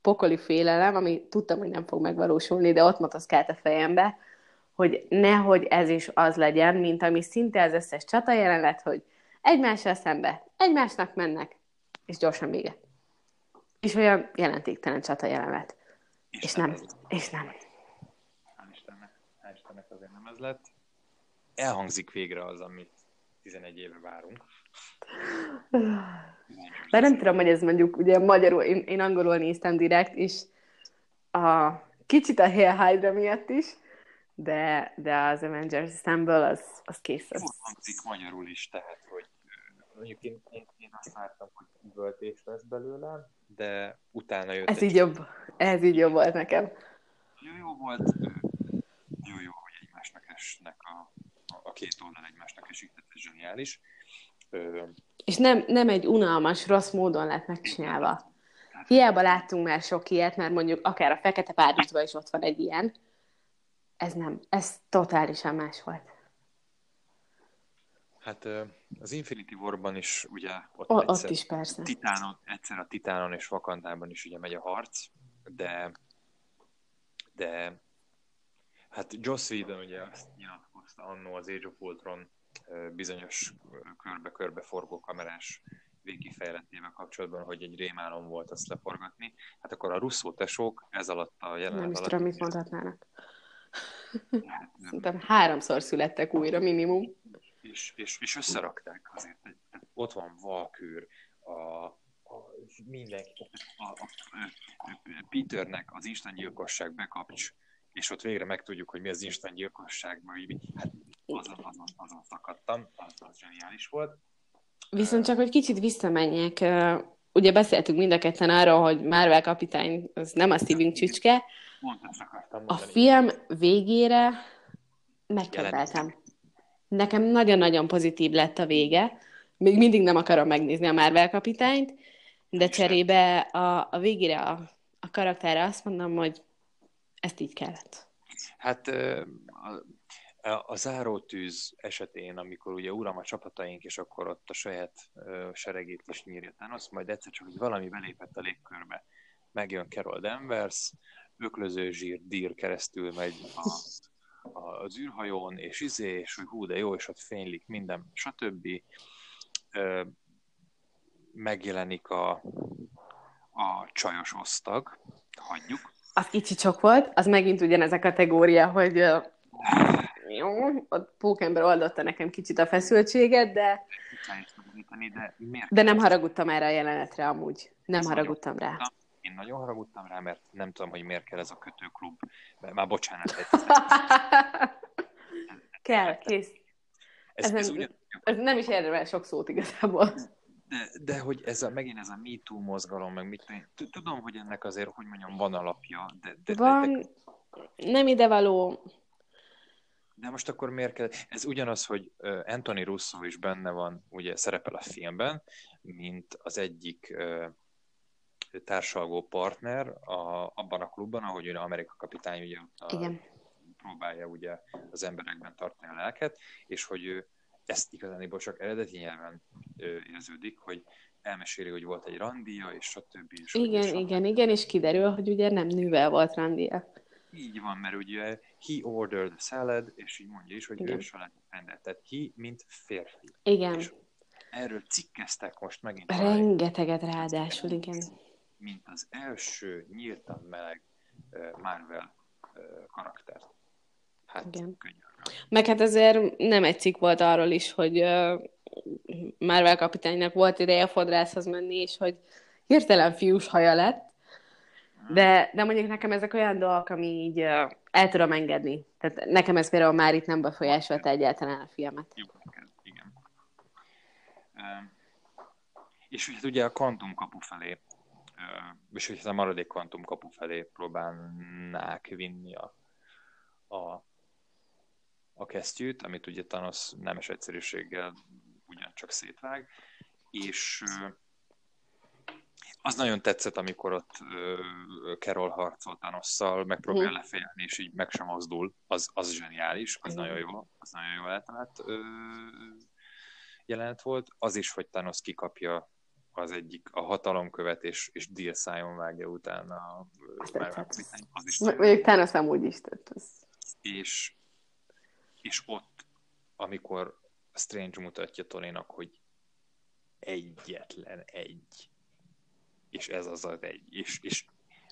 pokoli félelem, ami tudtam, hogy nem fog megvalósulni, de ott motoszkált a fejembe, hogy nehogy ez is az legyen, mint ami szinte az összes csata jelenet, hogy egymással szembe, egymásnak mennek, és gyorsan vége. És olyan jelentéktelen csata jelenet. És, nem és nem.
Hál' Istennek, hál' Istennek azért nem ez lett. Elhangzik végre az, amit 11 éve várunk.
De nem tudom, hogy ez mondjuk, ugye magyarul, én, én angolul néztem direkt, és a, kicsit a Hail Hydra miatt is, de, de az Avengers Assemble az, az kész.
Jól hangzik magyarul is, tehát, hogy mondjuk én, én, én azt vártam, hogy üvöltés lesz belőle, de utána jött
Ez így jobb, ez így jobb volt nekem.
Jó, jó volt, jó, jó, hogy egymásnak esnek a, a két oldal egymásnak esik, tehát ez zseniális.
És nem, nem egy unalmas, rossz módon lett megcsinálva. Hiába láttunk már sok ilyet, mert mondjuk akár a Fekete Párizsban is ott van egy ilyen. Ez nem, ez totálisan más volt.
Hát az Infinity War-ban is ugye
ott, o, ott is persze.
Titánon, egyszer a Titánon és Vakandában is ugye megy a harc, de de hát Joss Whedon ugye azt nyilatkozta annó az Age of Ultron bizonyos körbe-körbe forgó kamerás végkifejletével kapcsolatban, hogy egy rémálom volt azt leforgatni. Hát akkor a russzó tesók ez alatt a jelenet
Nem
is
tudom, mit mondhatnának. Hát, Szerintem háromszor születtek újra minimum.
És, és, és összerakták azért. Ott van Valkür, a, a, mindenki, a, a, a Peternek az gyilkosság bekapcs, és ott végre megtudjuk, hogy mi az gyilkosság, mert hát azon, azon, azon szakadtam, az, az zseniális volt.
Viszont csak, hogy kicsit visszamenjek, ugye beszéltünk mind a ketten arról, hogy Marvel kapitány az nem a szívünk csücske. A film végére megkedveltem. Nekem nagyon-nagyon pozitív lett a vége. Még mindig nem akarom megnézni a Marvel kapitányt, de cserébe a, a végére a, a karakterre azt mondom, hogy ezt így kellett.
Hát a zárótűz esetén, amikor ugye uram a csapataink, és akkor ott a saját uh, seregét is nyírja Thanos, majd egyszer csak, hogy valami belépett a légkörbe. Megjön Carol Danvers, öklöző zsír, dír keresztül megy a, a, az űrhajón, és izé, és hogy hú, de jó, és ott fénylik minden, stb. Uh, megjelenik a, a csajos osztag, hagyjuk.
Az kicsi csak volt, az megint ugyanez a kategória, hogy jó, ott Pókember oldotta nekem kicsit a feszültséget, de...
De,
de nem haragudtam erre a jelenetre amúgy. Nem haragudtam rá.
Én nagyon haragudtam rá, mert nem tudom, hogy miért kell ez a kötőklub. Már bocsánat. *laughs*
kell, kész. Ez, ez, ez, ugyan... ez nem is érdemel sok szót igazából.
De, de hogy ez a, megint ez a MeToo mozgalom, meg mit tudom, hogy ennek azért, hogy mondjam, van alapja, de... de
van, de, de... nem idevaló,
de most akkor miért kell? Ez ugyanaz, hogy Anthony Russo is benne van, ugye szerepel a filmben, mint az egyik társalgó partner a, abban a klubban, ahogy ugye Amerika kapitány ugye a,
Igen.
próbálja ugye az emberekben tartani a lelket, és hogy ő ezt igazániból csak eredeti nyelven érződik, hogy elmeséli, hogy volt egy randia, és stb. És
igen, és igen, igen, és kiderül, hogy ugye nem nővel volt randia.
Így van, mert ugye he ordered salad, és így mondja is, hogy igen. ő salad rendelt. Tehát he, mint férfi.
Igen. És
erről cikkeztek most megint.
Rengeteget ráadásul, igen.
Mint az első nyíltan meleg Marvel karaktert. Hát, igen. Könyörgöm.
Meg hát azért nem egy cikk volt arról is, hogy Marvel kapitánynak volt ideje a fodrászhoz menni, és hogy hirtelen fiús haja lett, de, de mondjuk nekem ezek olyan dolgok, ami így uh, el tudom engedni. Tehát nekem ez például már itt nem befolyásolta egyáltalán a filmet.
Jó, igen. Uh, és hát ugye a kvantum kapu felé, uh, és hogy a maradék kvantum kapu felé próbálnák vinni a, a, a kesztyűt, amit ugye Thanos nemes egyszerűséggel ugyancsak szétvág, és uh, az nagyon tetszett, amikor ott uh, Carol harcol Thanosszal, megpróbál hmm. lefélni, és így meg sem mozdul. Az, az zseniális, az hmm. nagyon jó, az nagyon jó eltalált uh, jelenet volt. Az is, hogy Thanos kikapja az egyik a hatalomkövet, és, és deal szájon vágja utána a
az is Mondjuk Thanos nem úgy is. Az.
És, és ott, amikor Strange mutatja Tonynak, hogy egyetlen egy és ez az az egy, és, és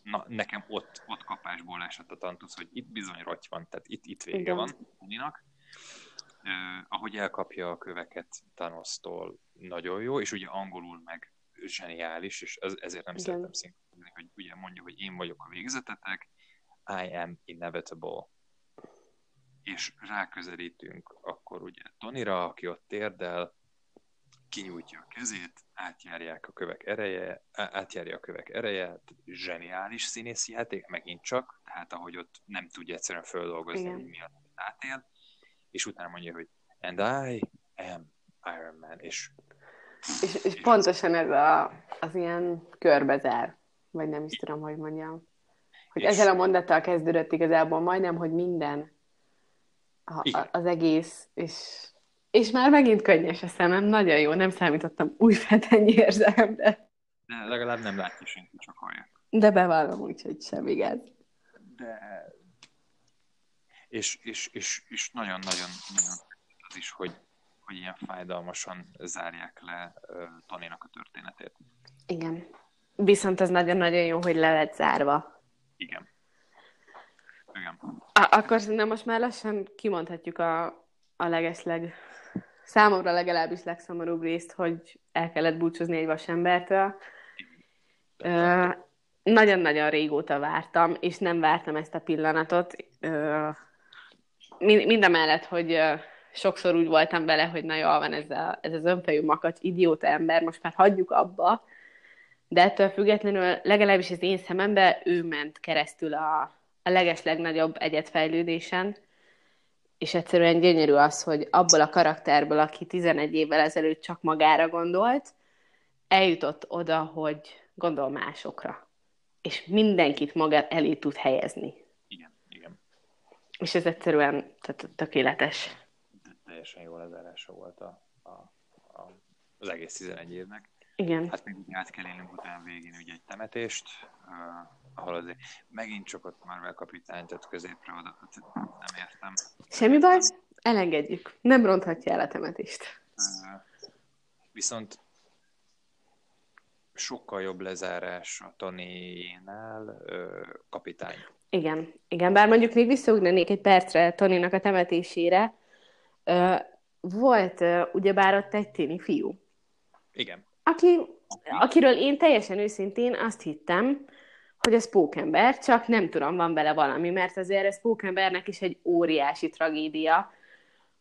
na, nekem ott, ott kapásból esett a tantusz, hogy itt bizony roty van, tehát itt, itt vége Igen. van Uninak. Uh, ahogy elkapja a köveket Thanos-tól, nagyon jó, és ugye angolul meg zseniális, és ez, ezért nem Igen. szeretem szinkronizálni, hogy ugye mondja, hogy én vagyok a végzetetek, I am inevitable. És ráközelítünk akkor ugye Tonira, aki ott térdel, kinyújtja a kezét, átjárják a kövek ereje, átjárja a kövek ereje, zseniális színészi játék, megint csak, tehát ahogy ott nem tudja egyszerűen földolgozni, Igen. hogy mi az, átél, és utána mondja, hogy and I am Iron Man, és
és, és, és pontosan ez a, az ilyen körbezár, vagy nem is tudom, hogy mondjam. Hogy és... ezzel a mondattal kezdődött igazából majdnem, hogy minden a, a, az egész, és és már megint könnyes a szemem, nagyon jó, nem számítottam új fetennyi érzelemre.
De legalább nem látja senki, csak hallja.
De bevallom úgy, hogy sem igaz.
De... És, és, és, és nagyon-nagyon nagyon az is, hogy, hogy ilyen fájdalmasan zárják le uh, Taninak a történetét.
Igen. Viszont ez nagyon-nagyon jó, hogy le lett zárva.
Igen. Igen.
A- akkor szerintem most már lassan kimondhatjuk a, a legesleg számomra legalábbis legszomorúbb részt, hogy el kellett búcsúzni egy vasembertől. Uh, nagyon-nagyon régóta vártam, és nem vártam ezt a pillanatot. Uh, mind, hogy sokszor úgy voltam vele, hogy na jól van ez, a, ez az önfejű makacs, idióta ember, most már hagyjuk abba, de ettől függetlenül legalábbis az én szememben ő ment keresztül a, a leges legnagyobb egyetfejlődésen, és egyszerűen gyönyörű az, hogy abból a karakterből, aki 11 évvel ezelőtt csak magára gondolt, eljutott oda, hogy gondol másokra. És mindenkit maga elé tud helyezni.
Igen, igen.
És ez egyszerűen tehát tökéletes.
De teljesen jó lezárása volt a, a, a, az egész 11 évnek.
Igen.
Hát még át kell élnünk utána végén ugye egy temetést, ahol azért megint csak ott már kapitány tett középre oda, hát nem értem.
Semmi baj, elengedjük. Nem ronthatja el a temetést.
Viszont sokkal jobb lezárás a Tony-nál kapitány.
Igen, igen, bár mondjuk még visszaugnanék egy percre Tonynak a temetésére. Volt ugyebár ott egy tini fiú.
Igen
aki, akiről én teljesen őszintén azt hittem, hogy ez pókember, csak nem tudom, van vele valami, mert azért ez pókembernek is egy óriási tragédia,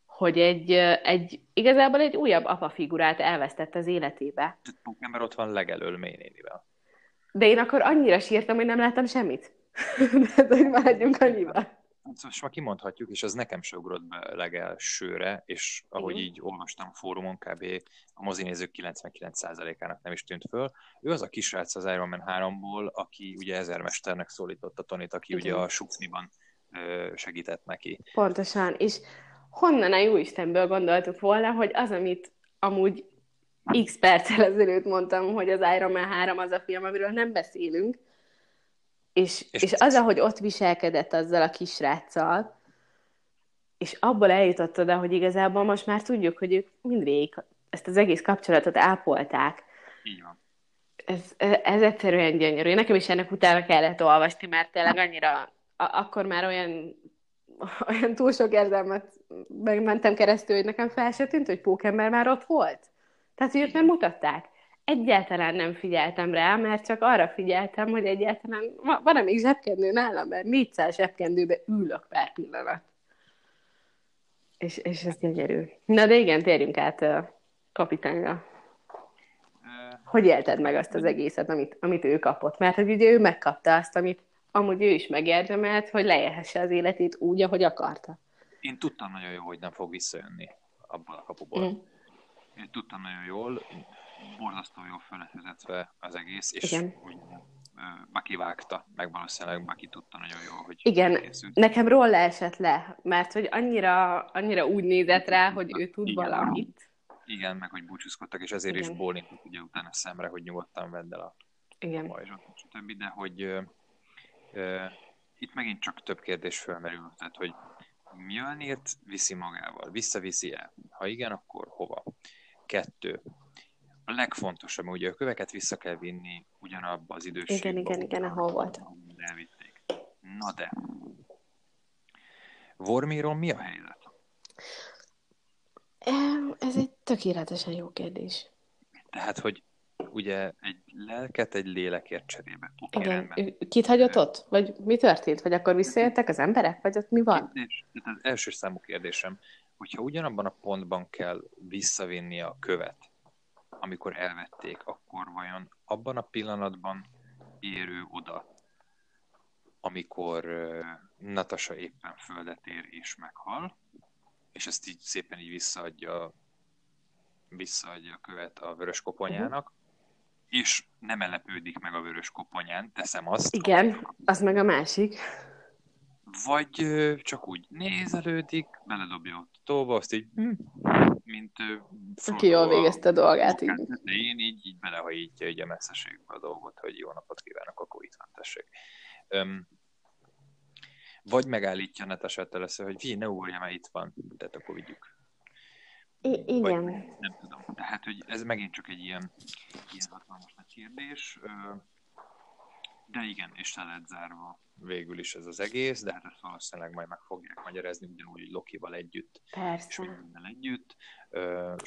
hogy egy, egy igazából egy újabb apa figurát elvesztett az életébe.
Pókember ott van legelől Ménénivel.
De én akkor annyira sírtam, hogy nem láttam semmit. *laughs* De hogy maradjunk annyiba.
Most már kimondhatjuk, és az nekem se ugrott be legelsőre, és ahogy Igen. így olvastam a fórumon, kb. a mozinézők 99%-ának nem is tűnt föl. Ő az a kisrác az Iron Man 3-ból, aki ugye ezermesternek szólította Tonit, aki Igen. ugye a Sukniban segített neki.
Pontosan, és honnan a jó Istenből gondoltuk volna, hogy az, amit amúgy x perccel ezelőtt mondtam, hogy az Iron Man 3 az a film, amiről nem beszélünk, és, és, és az, ahogy ott viselkedett azzal a kisráccal, és abból eljutott oda, hogy igazából most már tudjuk, hogy ők mindvégig ezt az egész kapcsolatot ápolták.
Így van.
Ez, ez egyszerűen gyönyörű. Nekem is ennek utána kellett olvasni, mert tényleg annyira, akkor már olyan, olyan túl sok érzelmet megmentem keresztül, hogy nekem fel se tűnt, hogy Pókember már ott volt. Tehát, hogy őt nem mutatták egyáltalán nem figyeltem rá, mert csak arra figyeltem, hogy egyáltalán van-e még zsebkendő nálam, mert 400 zsebkendőbe ülök pár pillanat. És, és ez gyönyörű. Na de igen, térjünk át kapitányra. Hogy élted meg azt az egészet, amit, amit ő kapott? Mert hogy ugye ő megkapta azt, amit amúgy ő is megérdemelt, hogy lejelhesse az életét úgy, ahogy akarta.
Én tudtam nagyon jó, hogy nem fog visszajönni abból a kapuból. Mm. Én tudtam nagyon jól, borzasztó jó fölvezetve az egész, és Igen. úgy Baki vágta, meg valószínűleg Baki tudta nagyon jól, hogy
Igen, készült. nekem róla esett le, mert hogy annyira, annyira úgy nézett rá, hogy ő tud Igen. valamit.
Igen, meg hogy búcsúzkodtak, és ezért Igen. is bólintott ugye utána szemre, hogy nyugodtan vedd el a
Igen.
pajzsot, stb. De hogy ö, ö, itt megint csak több kérdés felmerül, tehát hogy Mjölnirt viszi magával, visszaviszi el? Ha igen, akkor hova? Kettő legfontosabb, ugye a köveket vissza kell vinni ugyanabba az időségbe.
Igen, igen, igen, ahol volt.
Elvitték. Na de, Vormiron mi a helyzet?
Ez egy tökéletesen jó kérdés.
Tehát, hogy ugye egy lelket egy lélekért cserébe.
Okay, Igen. Rendben. Kit hagyott ott? Vagy mi történt? Vagy akkor visszajöttek az emberek? Vagy ott mi van?
Ez az első számú kérdésem, hogyha ugyanabban a pontban kell visszavinni a követ, amikor elvették, akkor vajon abban a pillanatban érő oda, amikor uh, Natasa éppen földet ér és meghal, és ezt így szépen így visszaadja, visszaadja a követ a vörös koponyának, uh-huh. és nem elepődik meg a vörös koponyán, teszem azt.
Igen, az meg a másik.
Vagy csak úgy nézelődik, beledobja ott a tóba, azt így hm, mint
Aki jól végezte a dolgát.
Így. De én így, így belehajítja így a messzeségbe a dolgot, hogy jó napot kívánok, akkor itt van, tessék. Um, vagy megállítja Natasát először, hogy fi, ne ugorja, mert itt van, tehát akkor vigyük.
I- igen. Vagy,
nem tudom. Tehát, hogy ez megint csak egy ilyen, ilyen hatalmas nagy kérdés. De igen, és le lett zárva végül is ez az egész, de hát ezt valószínűleg majd meg fogják magyarázni, ugyanúgy Lokival együtt.
Persze.
És mindennel együtt.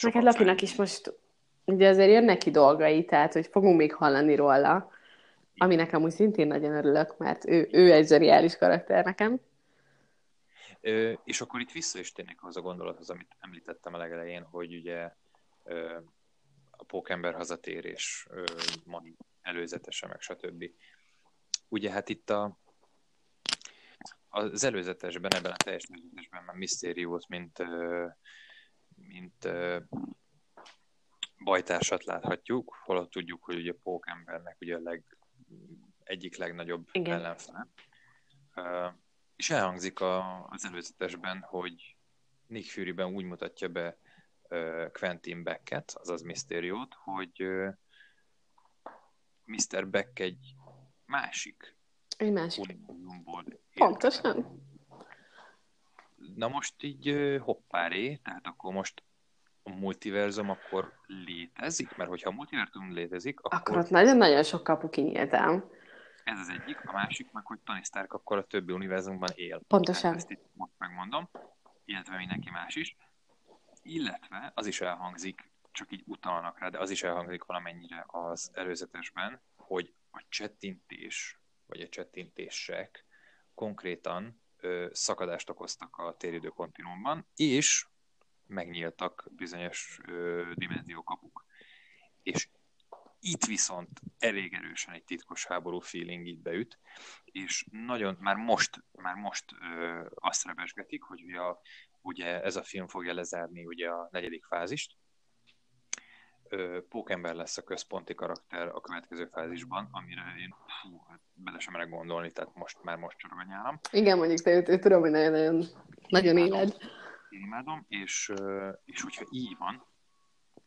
Neked Lokinak is most ugye azért jönnek ki dolgai, tehát hogy fogunk még hallani róla, ami nekem úgy szintén nagyon örülök, mert ő, ő egy zseniális karakter nekem.
Ö, és akkor itt vissza is térnék az a gondolathoz, amit említettem a legelején, hogy ugye ö, a pókember hazatérés, ö, előzetese, meg stb. Ugye hát itt a, az előzetesben, ebben a teljes előzetesben már Mysteriót, mint, mint bajtársat láthatjuk, holott tudjuk, hogy ugye Pókembernek ugye a leg, egyik legnagyobb Igen. ellenfele. És elhangzik a, az előzetesben, hogy Nick Fury-ben úgy mutatja be Quentin Becket, azaz Mysteriót, hogy Mr. Beck egy másik
egy másik. univerzumból. Pontosan.
Na most így hoppáré, tehát akkor most a multiverzum akkor létezik? Mert hogyha a multiverzum létezik,
akkor... Akkor ott nagyon-nagyon sok kapu kinyíltám.
Ez az egyik, a másik meg, hogy Tony Stark akkor a többi univerzumban él.
Pontosan.
ezt itt most megmondom, illetve mindenki más is. Illetve az is elhangzik, csak így utalnak rá, de az is elhangzik valamennyire az előzetesben, hogy a csettintés vagy a csettintések konkrétan ö, szakadást okoztak a téridő kontinuumban, és megnyíltak bizonyos ö, dimenziókapuk. És Itt viszont elég erősen egy titkos háború feeling így beüt, és nagyon, már most, már most ö, azt rebesgetik, hogy a, ugye ez a film fogja lezárni ugye a negyedik fázist, Pókember lesz a központi karakter a következő fázisban, amire én fú, hát bele sem merek gondolni, tehát most már most csorog a nyálam.
Igen, mondjuk te őt, tudom, hogy nagyon, nagyon éled.
Én imádom, és, és hogyha így van,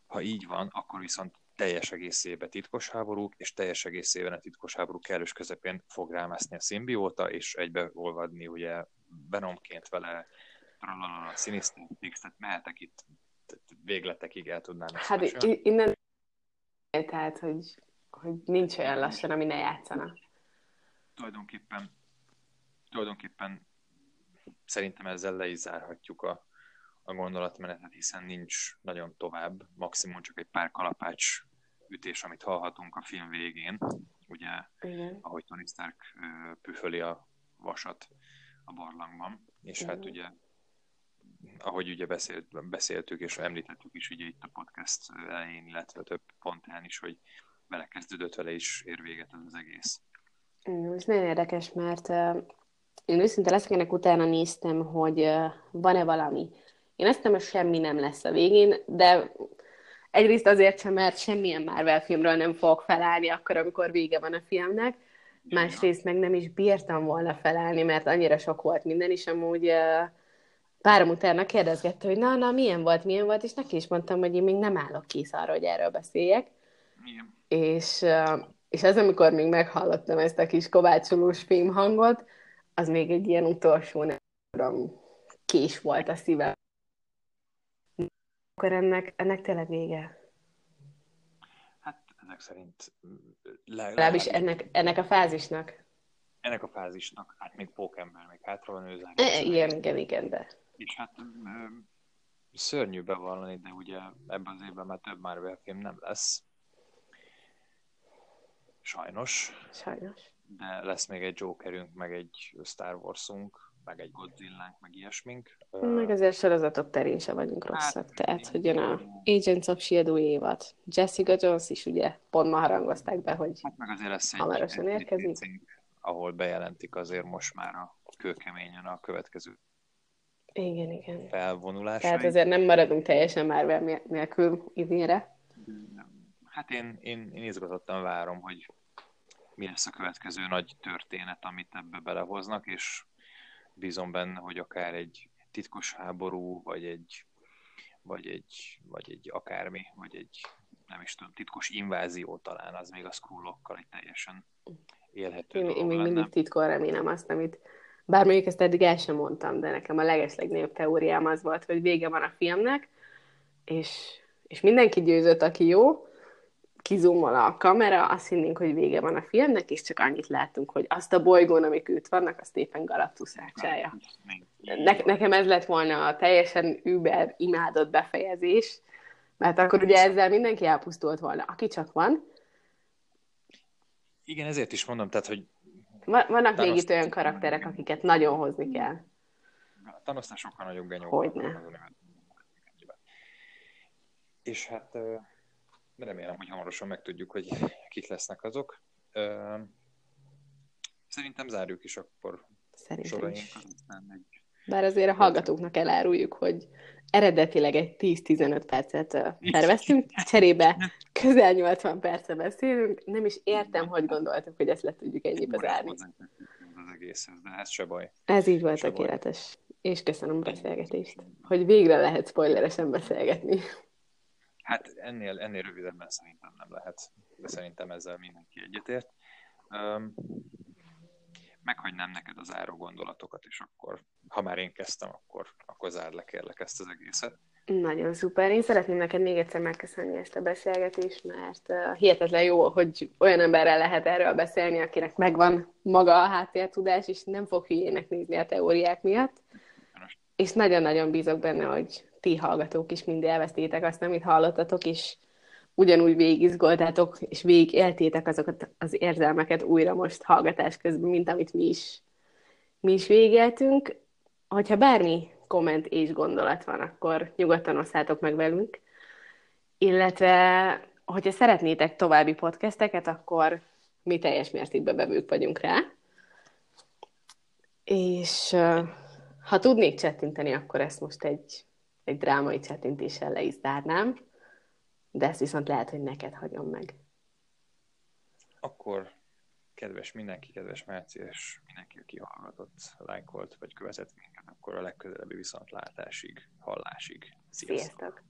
ha így van, akkor viszont teljes egészében titkos háborúk, és teljes egészében a titkos háború kellős közepén fog rámászni a szimbióta, és egybeolvadni ugye Venomként vele, tralala, Sinister tehát mehetek itt végletekig el tudnám
Hát innen tehát, hogy, hogy nincs olyan lassan, ami ne játszana.
Tulajdonképpen, tulajdonképpen szerintem ezzel le is zárhatjuk a, a gondolatmenetet, hiszen nincs nagyon tovább, maximum csak egy pár kalapács ütés, amit hallhatunk a film végén, ugye, Igen. ahogy Tony Stark püföli a vasat a barlangban, és hát Igen. hát ugye ahogy ugye beszélt, beszéltük és említettük is ugye itt a podcast elején, illetve több pontán is, hogy belekezdődött vele is ér véget ez az egész.
Ez nagyon érdekes, mert én őszinte leszek, ennek utána néztem, hogy van-e valami. Én azt hogy semmi nem lesz a végén, de egyrészt azért sem, mert semmilyen Marvel filmről nem fogok felállni akkor, amikor vége van a filmnek, másrészt meg nem is bírtam volna felállni, mert annyira sok volt minden, is amúgy uh, párom utána kérdezgette, hogy na, na, milyen volt, milyen volt, és neki is mondtam, hogy én még nem állok kész arra, hogy erről beszéljek.
Igen.
És, és az, amikor még meghallottam ezt a kis kovácsolós filmhangot, az még egy ilyen utolsó, nem tudom, kés volt a szívem. Akkor ennek, ennek tényleg vége.
Hát ezek szerint...
Le, Legalábbis ennek, ennek a fázisnak.
Ennek a fázisnak, hát még pókember, még hátra van őzár.
E, igen, igen, igen, de...
És hát szörnyű bevallani, de ugye ebben az évben már több Marvel film nem lesz. Sajnos.
Sajnos.
De lesz még egy Jokerünk, meg egy Star Warsunk, meg egy Godzilla, meg ilyesmink.
Meg azért sorozatok terén sem vagyunk hát, rosszak. Hát, Tehát, hogy jön a Agents of S.H.I.E.L.D. új évad. Jessica Jones is ugye pont ma harangozták be, hogy
hát meg azért lesz egy, hamarosan érkezik. Egy, ahol bejelentik azért most már a kőkeményen a következő
igen, igen.
felvonulásai.
Tehát azért nem maradunk teljesen már nélkül idénre.
Hát én, én, én izgatottan várom, hogy mi lesz a következő nagy történet, amit ebbe belehoznak, és bízom benne, hogy akár egy titkos háború, vagy egy, vagy egy, vagy egy akármi, vagy egy nem is tudom, titkos invázió talán, az még a scrollokkal egy teljesen élhető
Én, én még mindig titkon remélem azt, amit bár mondjuk ezt eddig el sem mondtam, de nekem a legeslegnagyobb teóriám az volt, hogy vége van a filmnek, és, és mindenki győzött, aki jó, kizumol a kamera, azt hinnénk, hogy vége van a filmnek, és csak annyit látunk, hogy azt a bolygón, amik őt vannak, azt éppen Galactus rácsája. Ne, nekem ez lett volna a teljesen über imádott befejezés, mert akkor ugye ezzel mindenki elpusztult volna, aki csak van.
Igen, ezért is mondom, tehát, hogy
vannak még itt olyan karakterek, akiket nagyon hozni kell.
Thanosnál sokkal nagyobb genyó.
Hogyne.
És hát remélem, hogy hamarosan megtudjuk, hogy kik lesznek azok. Szerintem zárjuk is akkor
Szerintem is. Bár azért a hallgatóknak eláruljuk, hogy eredetileg egy 10-15 percet terveztünk, cserébe közel 80 percet beszélünk. Nem is értem, hogy gondoltuk, hogy ezt le tudjuk ennyibe zárni.
Az egészhez, de ez se baj.
Ez így volt tökéletes. És köszönöm a beszélgetést, hogy végre lehet spoileresen beszélgetni.
Hát ennél, ennél rövidebben szerintem nem lehet, de szerintem ezzel mindenki egyetért. Um, meghagynám neked az áró gondolatokat, és akkor, ha már én kezdtem, akkor, akkor zárd le kérlek ezt az egészet.
Nagyon szuper. Én szeretném neked még egyszer megköszönni ezt a beszélgetést, mert uh, hihetetlen jó, hogy olyan emberrel lehet erről beszélni, akinek megvan maga a háttértudás, és nem fog hülyének nézni a teóriák miatt. És nagyon-nagyon bízok benne, hogy ti hallgatók is mind élveztétek azt, amit hallottatok, és ugyanúgy végigizgoltátok, és végig éltétek azokat az érzelmeket újra most hallgatás közben, mint amit mi is, mi is végéltünk. Hogyha bármi komment és gondolat van, akkor nyugodtan osszátok meg velünk. Illetve, hogyha szeretnétek további podcasteket, akkor mi teljes mértékben bevők vagyunk rá. És ha tudnék csettinteni, akkor ezt most egy, egy drámai csettintéssel le is zárnám, de ezt viszont lehet, hogy neked hagyom meg.
Akkor kedves mindenki, kedves Márci, és mindenki, aki hallgatott, lájkolt, vagy követett minket, akkor a legközelebbi viszontlátásig, hallásig.
Sziasztok! Sziasztok.